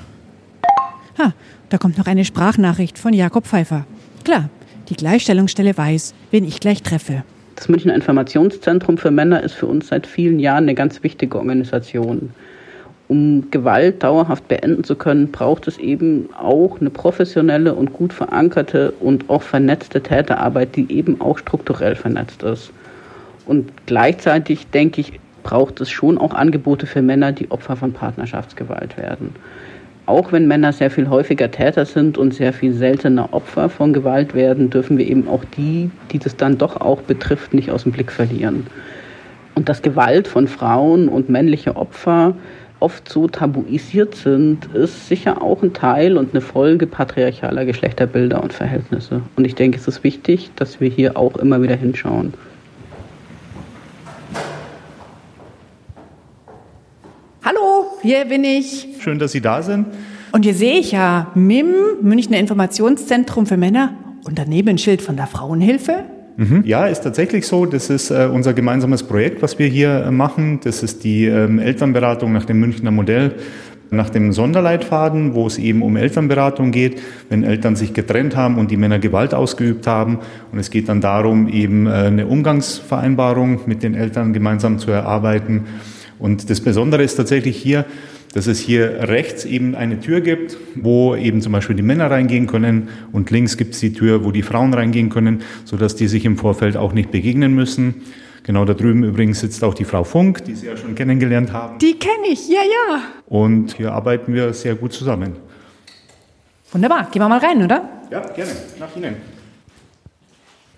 Ha, da kommt noch eine Sprachnachricht von Jakob Pfeiffer. Klar, die Gleichstellungsstelle weiß, wen ich gleich treffe. Das Münchner Informationszentrum für Männer ist für uns seit vielen Jahren eine ganz wichtige Organisation. Um Gewalt dauerhaft beenden zu können, braucht es eben auch eine professionelle und gut verankerte und auch vernetzte Täterarbeit, die eben auch strukturell vernetzt ist. Und gleichzeitig, denke ich, braucht es schon auch Angebote für Männer, die Opfer von Partnerschaftsgewalt werden auch wenn Männer sehr viel häufiger Täter sind und sehr viel seltener Opfer von Gewalt werden, dürfen wir eben auch die, die das dann doch auch betrifft, nicht aus dem Blick verlieren. Und dass Gewalt von Frauen und männliche Opfer oft so tabuisiert sind, ist sicher auch ein Teil und eine Folge patriarchaler Geschlechterbilder und Verhältnisse. Und ich denke, es ist wichtig, dass wir hier auch immer wieder hinschauen. Hier bin ich. Schön, dass Sie da sind. Und hier sehe ich ja MIM, Münchner Informationszentrum für Männer und daneben ein Schild von der Frauenhilfe. Mhm. Ja, ist tatsächlich so. Das ist äh, unser gemeinsames Projekt, was wir hier äh, machen. Das ist die ähm, Elternberatung nach dem Münchner Modell, nach dem Sonderleitfaden, wo es eben um Elternberatung geht, wenn Eltern sich getrennt haben und die Männer Gewalt ausgeübt haben. Und es geht dann darum, eben äh, eine Umgangsvereinbarung mit den Eltern gemeinsam zu erarbeiten und das Besondere ist tatsächlich hier, dass es hier rechts eben eine Tür gibt, wo eben zum Beispiel die Männer reingehen können und links gibt es die Tür, wo die Frauen reingehen können, sodass die sich im Vorfeld auch nicht begegnen müssen. Genau da drüben übrigens sitzt auch die Frau Funk, die Sie ja schon kennengelernt haben. Die kenne ich, ja, ja. Und hier arbeiten wir sehr gut zusammen. Wunderbar, gehen wir mal rein, oder? Ja, gerne, nach Ihnen.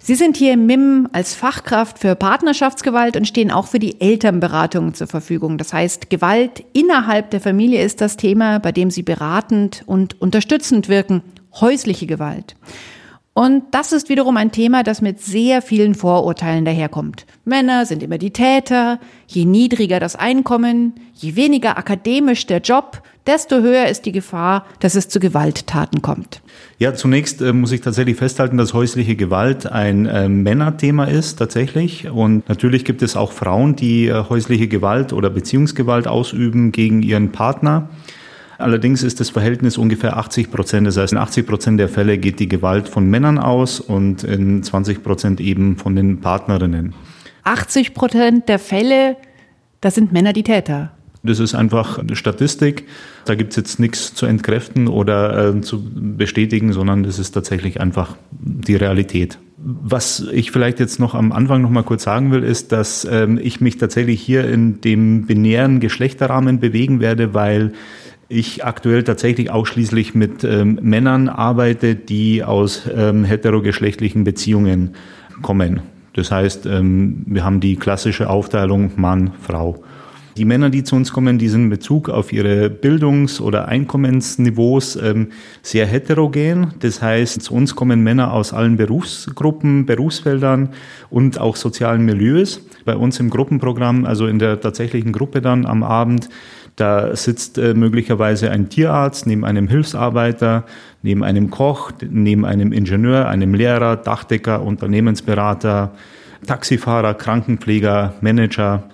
Sie sind hier im MIM als Fachkraft für Partnerschaftsgewalt und stehen auch für die Elternberatung zur Verfügung. Das heißt, Gewalt innerhalb der Familie ist das Thema, bei dem Sie beratend und unterstützend wirken. Häusliche Gewalt. Und das ist wiederum ein Thema, das mit sehr vielen Vorurteilen daherkommt. Männer sind immer die Täter, je niedriger das Einkommen, je weniger akademisch der Job, desto höher ist die Gefahr, dass es zu Gewalttaten kommt. Ja, zunächst äh, muss ich tatsächlich festhalten, dass häusliche Gewalt ein äh, Männerthema ist tatsächlich. Und natürlich gibt es auch Frauen, die äh, häusliche Gewalt oder Beziehungsgewalt ausüben gegen ihren Partner. Allerdings ist das Verhältnis ungefähr 80 Prozent. Das heißt, in 80 Prozent der Fälle geht die Gewalt von Männern aus und in 20 Prozent eben von den Partnerinnen. 80 Prozent der Fälle, das sind Männer die Täter. Das ist einfach eine Statistik. Da gibt es jetzt nichts zu entkräften oder äh, zu bestätigen, sondern das ist tatsächlich einfach die Realität. Was ich vielleicht jetzt noch am Anfang noch mal kurz sagen will, ist, dass ähm, ich mich tatsächlich hier in dem binären Geschlechterrahmen bewegen werde, weil ich aktuell tatsächlich ausschließlich mit ähm, Männern arbeite, die aus ähm, heterogeschlechtlichen Beziehungen kommen. Das heißt, ähm, wir haben die klassische Aufteilung Mann, Frau. Die Männer, die zu uns kommen, die sind in Bezug auf ihre Bildungs- oder Einkommensniveaus ähm, sehr heterogen. Das heißt, zu uns kommen Männer aus allen Berufsgruppen, Berufsfeldern und auch sozialen Milieus. Bei uns im Gruppenprogramm, also in der tatsächlichen Gruppe dann am Abend, Da sitzt äh, möglicherweise ein Tierarzt neben einem Hilfsarbeiter, neben einem Koch, neben einem Ingenieur, einem Lehrer, Dachdecker, Unternehmensberater, Taxifahrer, Krankenpfleger, Manager.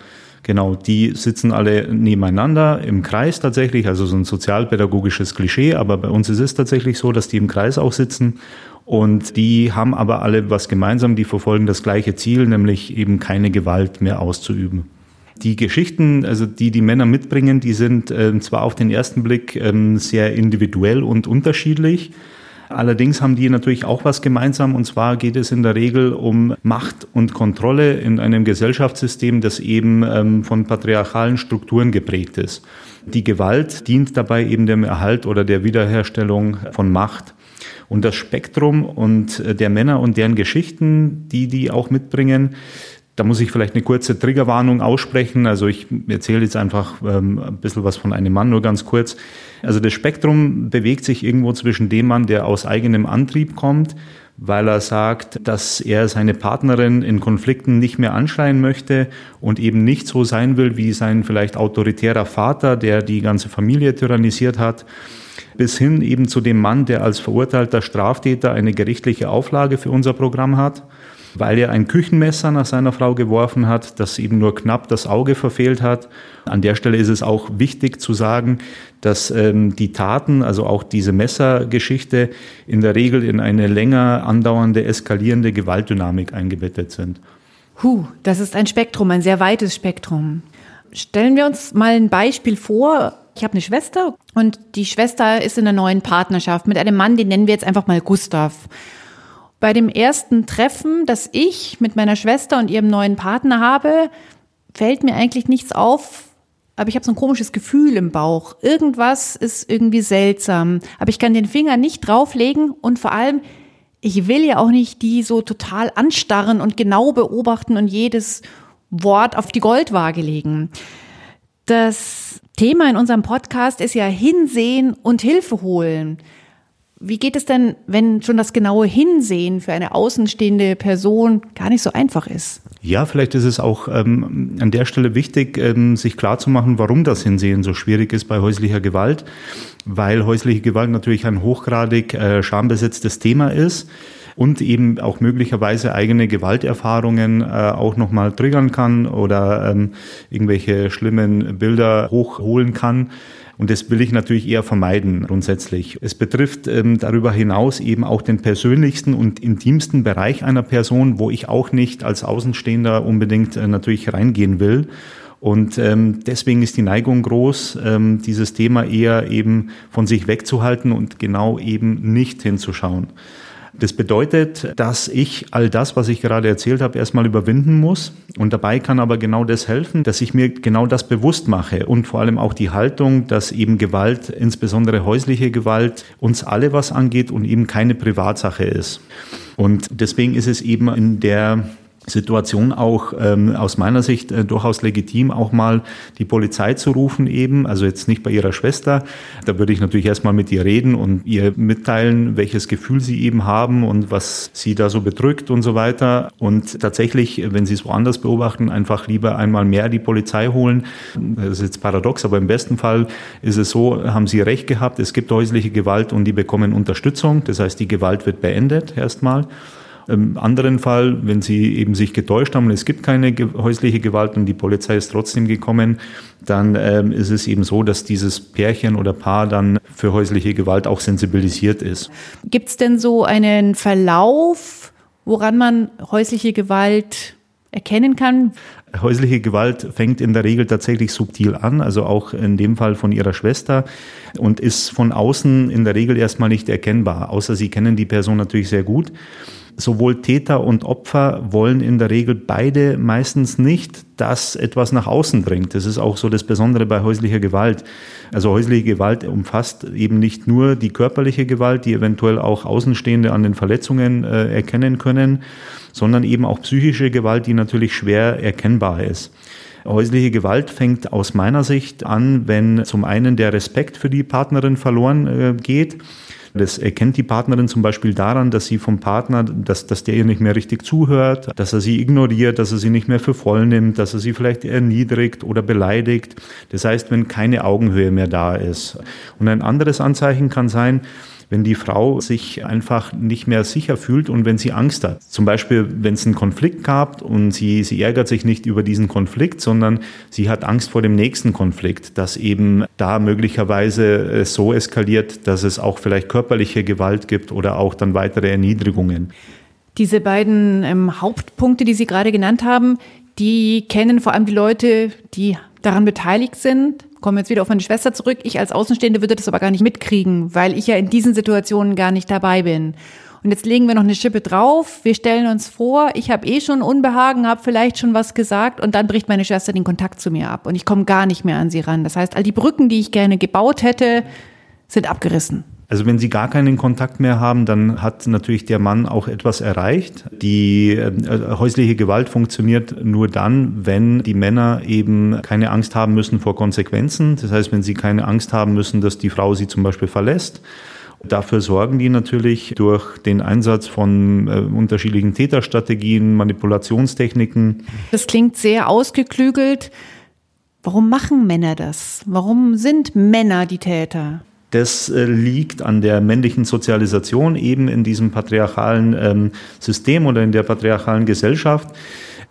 Genau, die sitzen alle nebeneinander im Kreis tatsächlich, also so ein sozialpädagogisches Klischee, aber bei uns ist es tatsächlich so, dass die im Kreis auch sitzen und die haben aber alle was gemeinsam, die verfolgen das gleiche Ziel, nämlich eben keine Gewalt mehr auszuüben. Die Geschichten, also die die Männer mitbringen, die sind äh, zwar auf den ersten Blick äh, sehr individuell und unterschiedlich, Allerdings haben die natürlich auch was gemeinsam und zwar geht es in der Regel um Macht und Kontrolle in einem Gesellschaftssystem, das eben ähm, von patriarchalen Strukturen geprägt ist. Die Gewalt dient dabei eben dem Erhalt oder der Wiederherstellung von Macht. Und das Spektrum und äh, der Männer und deren Geschichten, die die auch mitbringen, da muss ich vielleicht eine kurze Triggerwarnung aussprechen. Also ich erzähle jetzt einfach ähm, ein bisschen was von einem Mann, nur ganz kurz. Also das Spektrum bewegt sich irgendwo zwischen dem Mann, der aus eigenem Antrieb kommt, weil er sagt, dass er seine Partnerin in Konflikten nicht mehr anschreien möchte und eben nicht so sein will wie sein vielleicht autoritärer Vater, der die ganze Familie tyrannisiert hat bis hin eben zu dem Mann, der als verurteilter Straftäter eine gerichtliche Auflage für unser Programm hat weil er ein Küchenmesser nach seiner Frau geworfen hat, das eben nur knapp das Auge verfehlt hat. An der Stelle ist es auch wichtig zu sagen, dass ähm, die Taten, also auch diese Messergeschichte, in der Regel in eine länger andauernde, eskalierende Gewaltdynamik eingebettet sind. Huh, das ist ein Spektrum, ein sehr weites Spektrum. Stellen wir uns mal ein Beispiel vor. Ich habe eine Schwester und die Schwester ist in einer neuen Partnerschaft mit einem Mann, den nennen wir jetzt einfach mal Gustav. Bei dem ersten Treffen, das ich mit meiner Schwester und ihrem neuen Partner habe, fällt mir eigentlich nichts auf, aber ich habe so ein komisches Gefühl im Bauch. Irgendwas ist irgendwie seltsam, aber ich kann den Finger nicht drauflegen und vor allem, ich will ja auch nicht die so total anstarren und genau beobachten und jedes Wort auf die Goldwaage legen. Das Thema in unserem Podcast ist ja Hinsehen und Hilfe holen. Wie geht es denn, wenn schon das genaue Hinsehen für eine außenstehende Person gar nicht so einfach ist? Ja, vielleicht ist es auch ähm, an der Stelle wichtig, ähm, sich klarzumachen, warum das Hinsehen so schwierig ist bei häuslicher Gewalt, weil häusliche Gewalt natürlich ein hochgradig äh, schambesetztes Thema ist und eben auch möglicherweise eigene Gewalterfahrungen äh, auch nochmal triggern kann oder ähm, irgendwelche schlimmen Bilder hochholen kann. Und das will ich natürlich eher vermeiden grundsätzlich. Es betrifft ähm, darüber hinaus eben auch den persönlichsten und intimsten Bereich einer Person, wo ich auch nicht als Außenstehender unbedingt äh, natürlich reingehen will. Und ähm, deswegen ist die Neigung groß, ähm, dieses Thema eher eben von sich wegzuhalten und genau eben nicht hinzuschauen. Das bedeutet, dass ich all das, was ich gerade erzählt habe, erstmal überwinden muss. Und dabei kann aber genau das helfen, dass ich mir genau das bewusst mache und vor allem auch die Haltung, dass eben Gewalt, insbesondere häusliche Gewalt, uns alle was angeht und eben keine Privatsache ist. Und deswegen ist es eben in der Situation auch ähm, aus meiner Sicht äh, durchaus legitim, auch mal die Polizei zu rufen eben, also jetzt nicht bei ihrer Schwester. Da würde ich natürlich erstmal mit ihr reden und ihr mitteilen, welches Gefühl sie eben haben und was sie da so bedrückt und so weiter. Und tatsächlich, wenn sie es woanders beobachten, einfach lieber einmal mehr die Polizei holen. Das ist jetzt paradox, aber im besten Fall ist es so, haben sie recht gehabt, es gibt häusliche Gewalt und die bekommen Unterstützung. Das heißt, die Gewalt wird beendet erstmal. Im anderen Fall, wenn sie eben sich getäuscht haben und es gibt keine häusliche Gewalt und die Polizei ist trotzdem gekommen, dann ähm, ist es eben so, dass dieses Pärchen oder Paar dann für häusliche Gewalt auch sensibilisiert ist. Gibt es denn so einen Verlauf, woran man häusliche Gewalt erkennen kann? Häusliche Gewalt fängt in der Regel tatsächlich subtil an, also auch in dem Fall von ihrer Schwester und ist von außen in der Regel erstmal nicht erkennbar, außer sie kennen die Person natürlich sehr gut sowohl Täter und Opfer wollen in der Regel beide meistens nicht, dass etwas nach außen dringt. Das ist auch so das Besondere bei häuslicher Gewalt. Also häusliche Gewalt umfasst eben nicht nur die körperliche Gewalt, die eventuell auch Außenstehende an den Verletzungen äh, erkennen können, sondern eben auch psychische Gewalt, die natürlich schwer erkennbar ist. Häusliche Gewalt fängt aus meiner Sicht an, wenn zum einen der Respekt für die Partnerin verloren äh, geht Das erkennt die Partnerin zum Beispiel daran, dass sie vom Partner, dass, dass der ihr nicht mehr richtig zuhört, dass er sie ignoriert, dass er sie nicht mehr für voll nimmt, dass er sie vielleicht erniedrigt oder beleidigt. Das heißt, wenn keine Augenhöhe mehr da ist. Und ein anderes Anzeichen kann sein, wenn die Frau sich einfach nicht mehr sicher fühlt und wenn sie Angst hat. Zum Beispiel, wenn es einen Konflikt gab und sie, sie ärgert sich nicht über diesen Konflikt, sondern sie hat Angst vor dem nächsten Konflikt, dass eben da möglicherweise es so eskaliert, dass es auch vielleicht körperliche Gewalt gibt oder auch dann weitere Erniedrigungen. Diese beiden ähm, Hauptpunkte, die Sie gerade genannt haben, die kennen vor allem die Leute, die daran beteiligt sind komme jetzt wieder auf meine Schwester zurück. Ich als Außenstehende würde das aber gar nicht mitkriegen, weil ich ja in diesen Situationen gar nicht dabei bin. Und jetzt legen wir noch eine Schippe drauf. Wir stellen uns vor, ich habe eh schon Unbehagen, habe vielleicht schon was gesagt und dann bricht meine Schwester den Kontakt zu mir ab und ich komme gar nicht mehr an sie ran. Das heißt, all die Brücken, die ich gerne gebaut hätte, sind abgerissen. Also wenn sie gar keinen Kontakt mehr haben, dann hat natürlich der Mann auch etwas erreicht. Die äh, häusliche Gewalt funktioniert nur dann, wenn die Männer eben keine Angst haben müssen vor Konsequenzen. Das heißt, wenn sie keine Angst haben müssen, dass die Frau sie zum Beispiel verlässt. Dafür sorgen die natürlich durch den Einsatz von äh, unterschiedlichen Täterstrategien, Manipulationstechniken. Das klingt sehr ausgeklügelt. Warum machen Männer das? Warum sind Männer die Täter? Das äh, liegt an der männlichen Sozialisation eben in diesem patriarchalen ähm, System oder in der patriarchalen Gesellschaft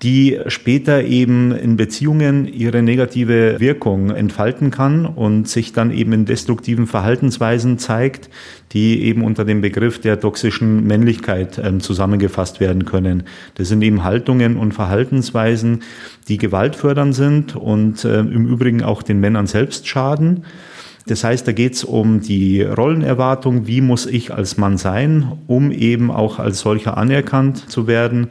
die später eben in Beziehungen ihre negative Wirkung entfalten kann und sich dann eben in destruktiven Verhaltensweisen zeigt, die eben unter dem Begriff der toxischen Männlichkeit äh, zusammengefasst werden können. Das sind eben Haltungen und Verhaltensweisen, die gewaltfördernd sind und äh, im Übrigen auch den Männern selbst schaden. Das heißt, da geht es um die Rollenerwartung, wie muss ich als Mann sein, um eben auch als solcher anerkannt zu werden.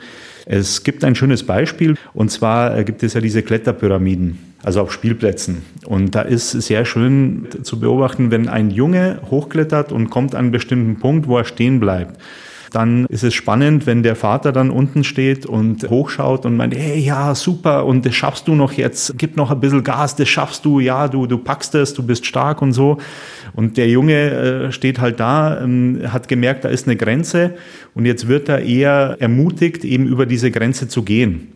Es gibt ein schönes Beispiel, und zwar gibt es ja diese Kletterpyramiden, also auf Spielplätzen. Und da ist sehr schön zu beobachten, wenn ein Junge hochklettert und kommt an einen bestimmten Punkt, wo er stehen bleibt dann ist es spannend, wenn der Vater dann unten steht und hochschaut und meint, hey, ja, super, und das schaffst du noch jetzt, gib noch ein bisschen Gas, das schaffst du, ja, du, du packst es, du bist stark und so. Und der Junge äh, steht halt da, ähm, hat gemerkt, da ist eine Grenze und jetzt wird er eher ermutigt, eben über diese Grenze zu gehen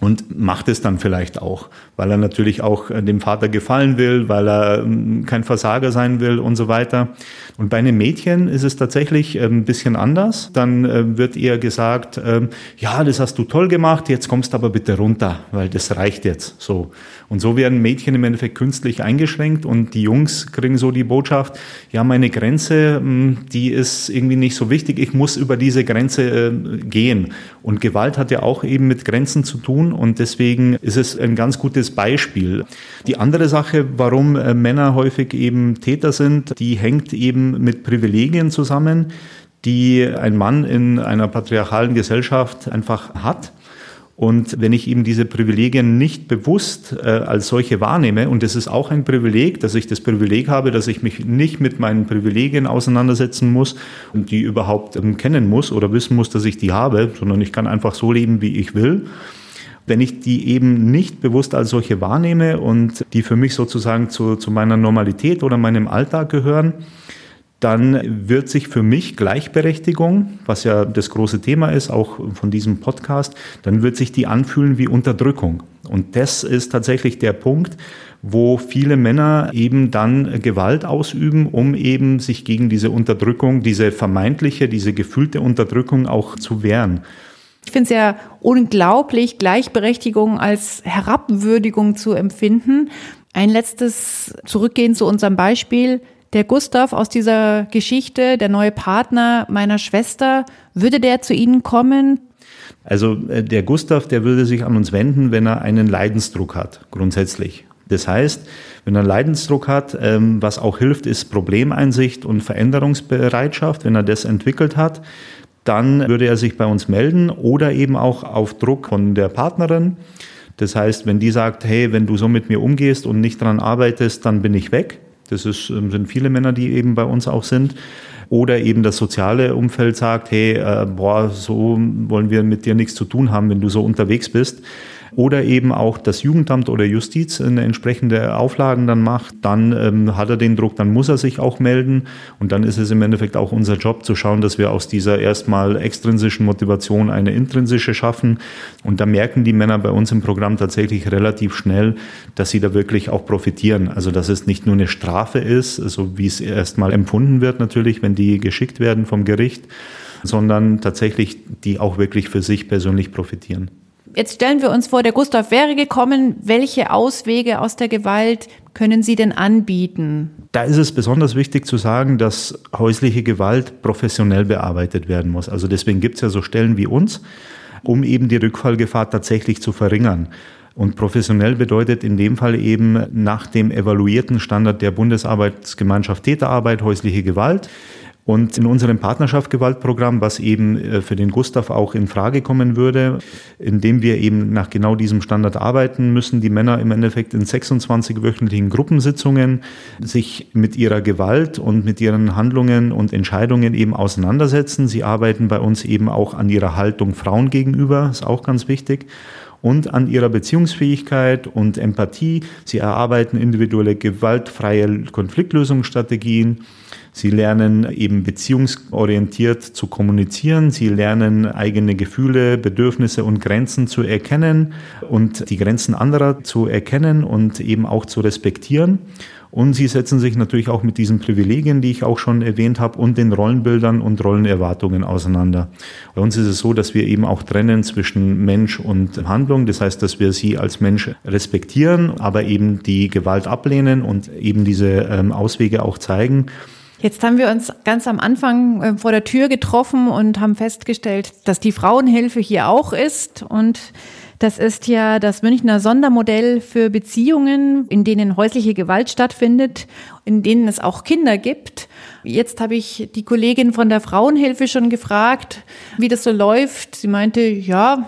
und macht es dann vielleicht auch, weil er natürlich auch äh, dem Vater gefallen will, weil er ähm, kein Versager sein will und so weiter. Und bei einem Mädchen ist es tatsächlich ähm, ein bisschen anders. Dann äh, wird ihr gesagt, ähm, ja, das hast du toll gemacht, jetzt kommst aber bitte runter, weil das reicht jetzt so. Und so werden Mädchen im Endeffekt künstlich eingeschränkt und die Jungs kriegen so die Botschaft, ja, meine Grenze, die ist irgendwie nicht so wichtig, ich muss über diese Grenze gehen. Und Gewalt hat ja auch eben mit Grenzen zu tun und deswegen ist es ein ganz gutes Beispiel. Die andere Sache, warum äh, Männer häufig eben Täter sind, die hängt eben mit Privilegien zusammen, die ein Mann in einer patriarchalen Gesellschaft einfach hat. Und wenn ich eben diese Privilegien nicht bewusst äh, als solche wahrnehme, und es ist auch ein Privileg, dass ich das Privileg habe, dass ich mich nicht mit meinen Privilegien auseinandersetzen muss und die überhaupt ähm, kennen muss oder wissen muss, dass ich die habe, sondern ich kann einfach so leben, wie ich will. Wenn ich die eben nicht bewusst als solche wahrnehme und die für mich sozusagen zu, zu meiner Normalität oder meinem Alltag gehören, dann wird sich für mich Gleichberechtigung, was ja das große Thema ist, auch von diesem Podcast, dann wird sich die anfühlen wie Unterdrückung. Und das ist tatsächlich der Punkt, wo viele Männer eben dann Gewalt ausüben, um eben sich gegen diese Unterdrückung, diese vermeintliche, diese gefühlte Unterdrückung auch zu wehren. Ich finde es ja unglaublich, Gleichberechtigung als Herabwürdigung zu empfinden. Ein letztes Zurückgehen zu unserem Beispiel der Gustav aus dieser Geschichte, der neue Partner meiner Schwester, würde der zu Ihnen kommen? Also äh, der Gustav, der würde sich an uns wenden, wenn er einen Leidensdruck hat, grundsätzlich. Das heißt, wenn er Leidensdruck hat, ähm, was auch hilft, ist Problemeinsicht und Veränderungsbereitschaft. Wenn er das entwickelt hat, dann würde er sich bei uns melden oder eben auch auf Druck von der Partnerin. Das heißt, wenn die sagt, hey, wenn du so mit mir umgehst und nicht daran arbeitest, dann bin ich weg, das ist, ähm, sind viele Männer, die eben bei uns auch sind. Oder eben das soziale Umfeld sagt, hey, äh, boah, so wollen wir mit dir nichts zu tun haben, wenn du so unterwegs bist. Oder eben auch das Jugendamt oder Justiz eine entsprechende Auflagen dann macht, dann ähm, hat er den Druck, dann muss er sich auch melden und dann ist es im Endeffekt auch unser Job zu schauen, dass wir aus dieser erstmal extrinsischen Motivation eine intrinsische schaffen und da merken die Männer bei uns im Programm tatsächlich relativ schnell, dass sie da wirklich auch profitieren. Also dass es nicht nur eine Strafe ist, so wie es erstmal empfunden wird natürlich, wenn die geschickt werden vom Gericht, sondern tatsächlich die auch wirklich für sich persönlich profitieren. Jetzt stellen wir uns vor, der Gustav wäre gekommen. Welche Auswege aus der Gewalt können Sie denn anbieten? Da ist es besonders wichtig zu sagen, dass häusliche Gewalt professionell bearbeitet werden muss. Also deswegen gibt es ja so Stellen wie uns, um eben die Rückfallgefahr tatsächlich zu verringern. Und professionell bedeutet in dem Fall eben nach dem evaluierten Standard der Bundesarbeitsgemeinschaft Täterarbeit häusliche Gewalt und in unserem Partnerschaft-Gewaltprogramm, was eben äh, für den Gustav auch in Frage kommen würde, indem wir eben nach genau diesem Standard arbeiten, müssen die Männer im Endeffekt in 26 wöchentlichen Gruppensitzungen sich mit ihrer Gewalt und mit ihren Handlungen und Entscheidungen eben auseinandersetzen. Sie arbeiten bei uns eben auch an ihrer Haltung Frauen gegenüber, ist auch ganz wichtig und an ihrer Beziehungsfähigkeit und Empathie. Sie erarbeiten individuelle gewaltfreie Konfliktlösungsstrategien. Sie lernen eben beziehungsorientiert zu kommunizieren. Sie lernen eigene Gefühle, Bedürfnisse und Grenzen zu erkennen und die Grenzen anderer zu erkennen und eben auch zu respektieren. Und sie setzen sich natürlich auch mit diesen Privilegien, die ich auch schon erwähnt habe, und den Rollenbildern und Rollenerwartungen auseinander. Bei uns ist es so, dass wir eben auch trennen zwischen Mensch und Handlung. Das heißt, dass wir sie als Mensch respektieren, aber eben die Gewalt ablehnen und eben diese ähm, Auswege auch zeigen. Jetzt haben wir uns ganz am Anfang äh, vor der Tür getroffen und haben festgestellt, dass die Frauenhilfe hier auch ist. Und das ist ja das Münchner Sondermodell für Beziehungen, in denen häusliche Gewalt stattfindet, in denen es auch Kinder gibt. Jetzt habe ich die Kollegin von der Frauenhilfe schon gefragt, wie das so läuft. Sie meinte, ja,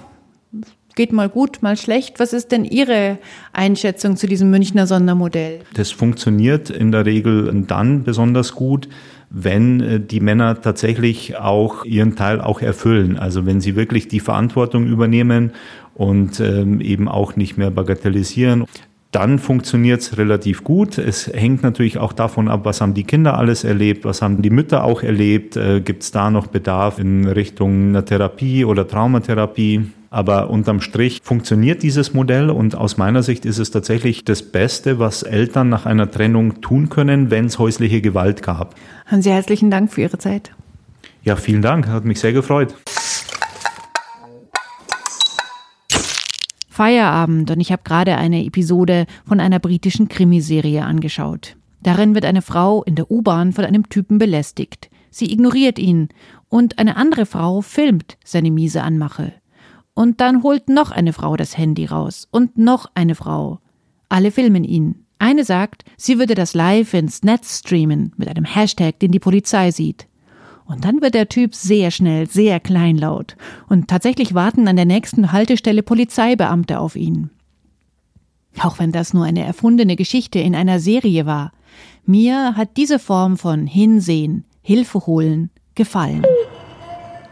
geht mal gut, mal schlecht. Was ist denn Ihre Einschätzung zu diesem Münchner Sondermodell? Das funktioniert in der Regel dann besonders gut, wenn äh, die Männer tatsächlich auch ihren Teil auch erfüllen. Also wenn sie wirklich die Verantwortung übernehmen und ähm, eben auch nicht mehr bagatellisieren dann funktioniert es relativ gut. Es hängt natürlich auch davon ab, was haben die Kinder alles erlebt, was haben die Mütter auch erlebt, äh, gibt es da noch Bedarf in Richtung einer Therapie oder Traumatherapie. Aber unterm Strich funktioniert dieses Modell und aus meiner Sicht ist es tatsächlich das Beste, was Eltern nach einer Trennung tun können, wenn es häusliche Gewalt gab. Haben Sie herzlichen Dank für Ihre Zeit. Ja, vielen Dank, hat mich sehr gefreut. Feierabend und ich habe gerade eine Episode von einer britischen Krimiserie angeschaut. Darin wird eine Frau in der U-Bahn von einem Typen belästigt. Sie ignoriert ihn und eine andere Frau filmt seine miese Anmache. Und dann holt noch eine Frau das Handy raus und noch eine Frau. Alle filmen ihn. Eine sagt, sie würde das live ins Netz streamen mit einem Hashtag, den die Polizei sieht. Und dann wird der Typ sehr schnell, sehr kleinlaut. Und tatsächlich warten an der nächsten Haltestelle Polizeibeamte auf ihn. Auch wenn das nur eine erfundene Geschichte in einer Serie war, mir hat diese Form von Hinsehen, Hilfe holen gefallen.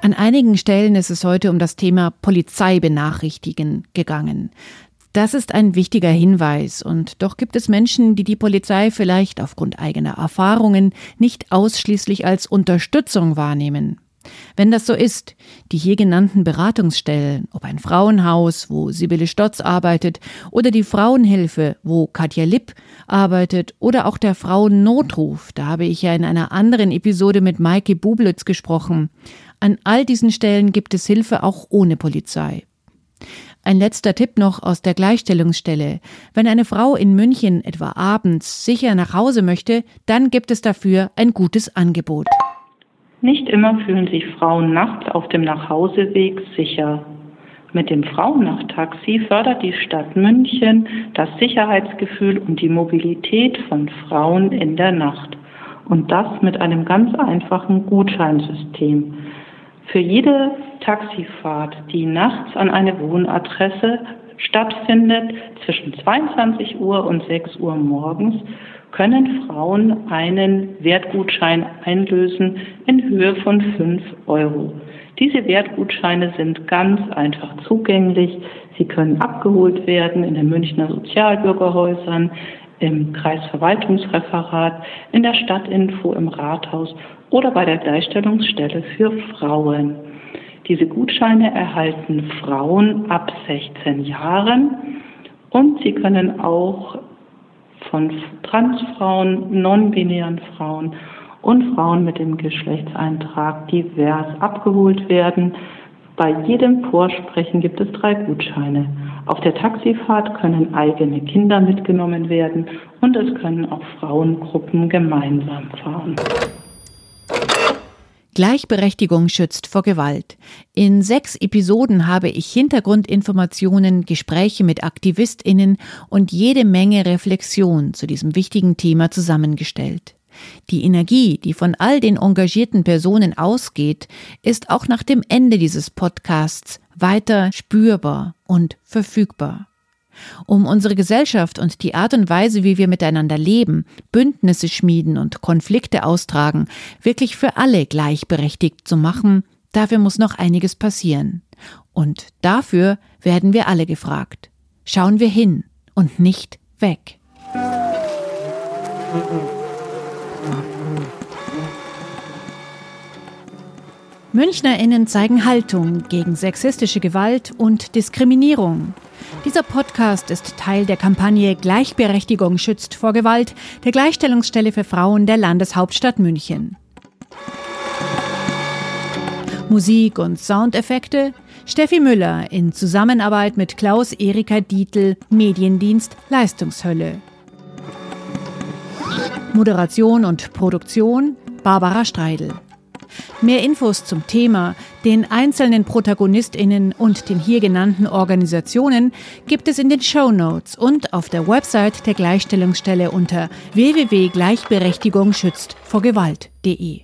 An einigen Stellen ist es heute um das Thema Polizei benachrichtigen gegangen. Das ist ein wichtiger Hinweis, und doch gibt es Menschen, die die Polizei vielleicht aufgrund eigener Erfahrungen nicht ausschließlich als Unterstützung wahrnehmen. Wenn das so ist, die hier genannten Beratungsstellen, ob ein Frauenhaus, wo Sibylle Stotz arbeitet, oder die Frauenhilfe, wo Katja Lipp arbeitet, oder auch der Frauennotruf, da habe ich ja in einer anderen Episode mit Maike Bublitz gesprochen. An all diesen Stellen gibt es Hilfe auch ohne Polizei. Ein letzter Tipp noch aus der Gleichstellungsstelle. Wenn eine Frau in München etwa abends sicher nach Hause möchte, dann gibt es dafür ein gutes Angebot. Nicht immer fühlen sich Frauen nachts auf dem Nachhauseweg sicher. Mit dem Frauennachttaxi fördert die Stadt München das Sicherheitsgefühl und die Mobilität von Frauen in der Nacht. Und das mit einem ganz einfachen Gutscheinsystem. Für jede Taxifahrt, die nachts an eine Wohnadresse stattfindet, zwischen 22 Uhr und 6 Uhr morgens, können Frauen einen Wertgutschein einlösen in Höhe von 5 Euro. Diese Wertgutscheine sind ganz einfach zugänglich. Sie können abgeholt werden in den Münchner Sozialbürgerhäusern, im Kreisverwaltungsreferat, in der Stadtinfo, im Rathaus oder bei der Gleichstellungsstelle für Frauen. Diese Gutscheine erhalten Frauen ab 16 Jahren und sie können auch von Transfrauen, non-binären Frauen und Frauen mit dem Geschlechtseintrag divers abgeholt werden. Bei jedem Vorsprechen gibt es drei Gutscheine. Auf der Taxifahrt können eigene Kinder mitgenommen werden und es können auch Frauengruppen gemeinsam fahren. Gleichberechtigung schützt vor Gewalt. In sechs Episoden habe ich Hintergrundinformationen, Gespräche mit Aktivistinnen und jede Menge Reflexion zu diesem wichtigen Thema zusammengestellt. Die Energie, die von all den engagierten Personen ausgeht, ist auch nach dem Ende dieses Podcasts weiter spürbar und verfügbar um unsere Gesellschaft und die Art und Weise, wie wir miteinander leben, Bündnisse schmieden und Konflikte austragen, wirklich für alle gleichberechtigt zu machen, dafür muss noch einiges passieren. Und dafür werden wir alle gefragt. Schauen wir hin und nicht weg. MünchnerInnen zeigen Haltung gegen sexistische Gewalt und Diskriminierung. Dieser Podcast ist Teil der Kampagne Gleichberechtigung schützt vor Gewalt der Gleichstellungsstelle für Frauen der Landeshauptstadt München. Musik und Soundeffekte Steffi Müller in Zusammenarbeit mit Klaus Erika Dietl, Mediendienst Leistungshölle. Moderation und Produktion Barbara Streidel. Mehr Infos zum Thema, den einzelnen ProtagonistInnen und den hier genannten Organisationen gibt es in den Show Notes und auf der Website der Gleichstellungsstelle unter www.gleichberechtigung schützt vor Gewalt.de.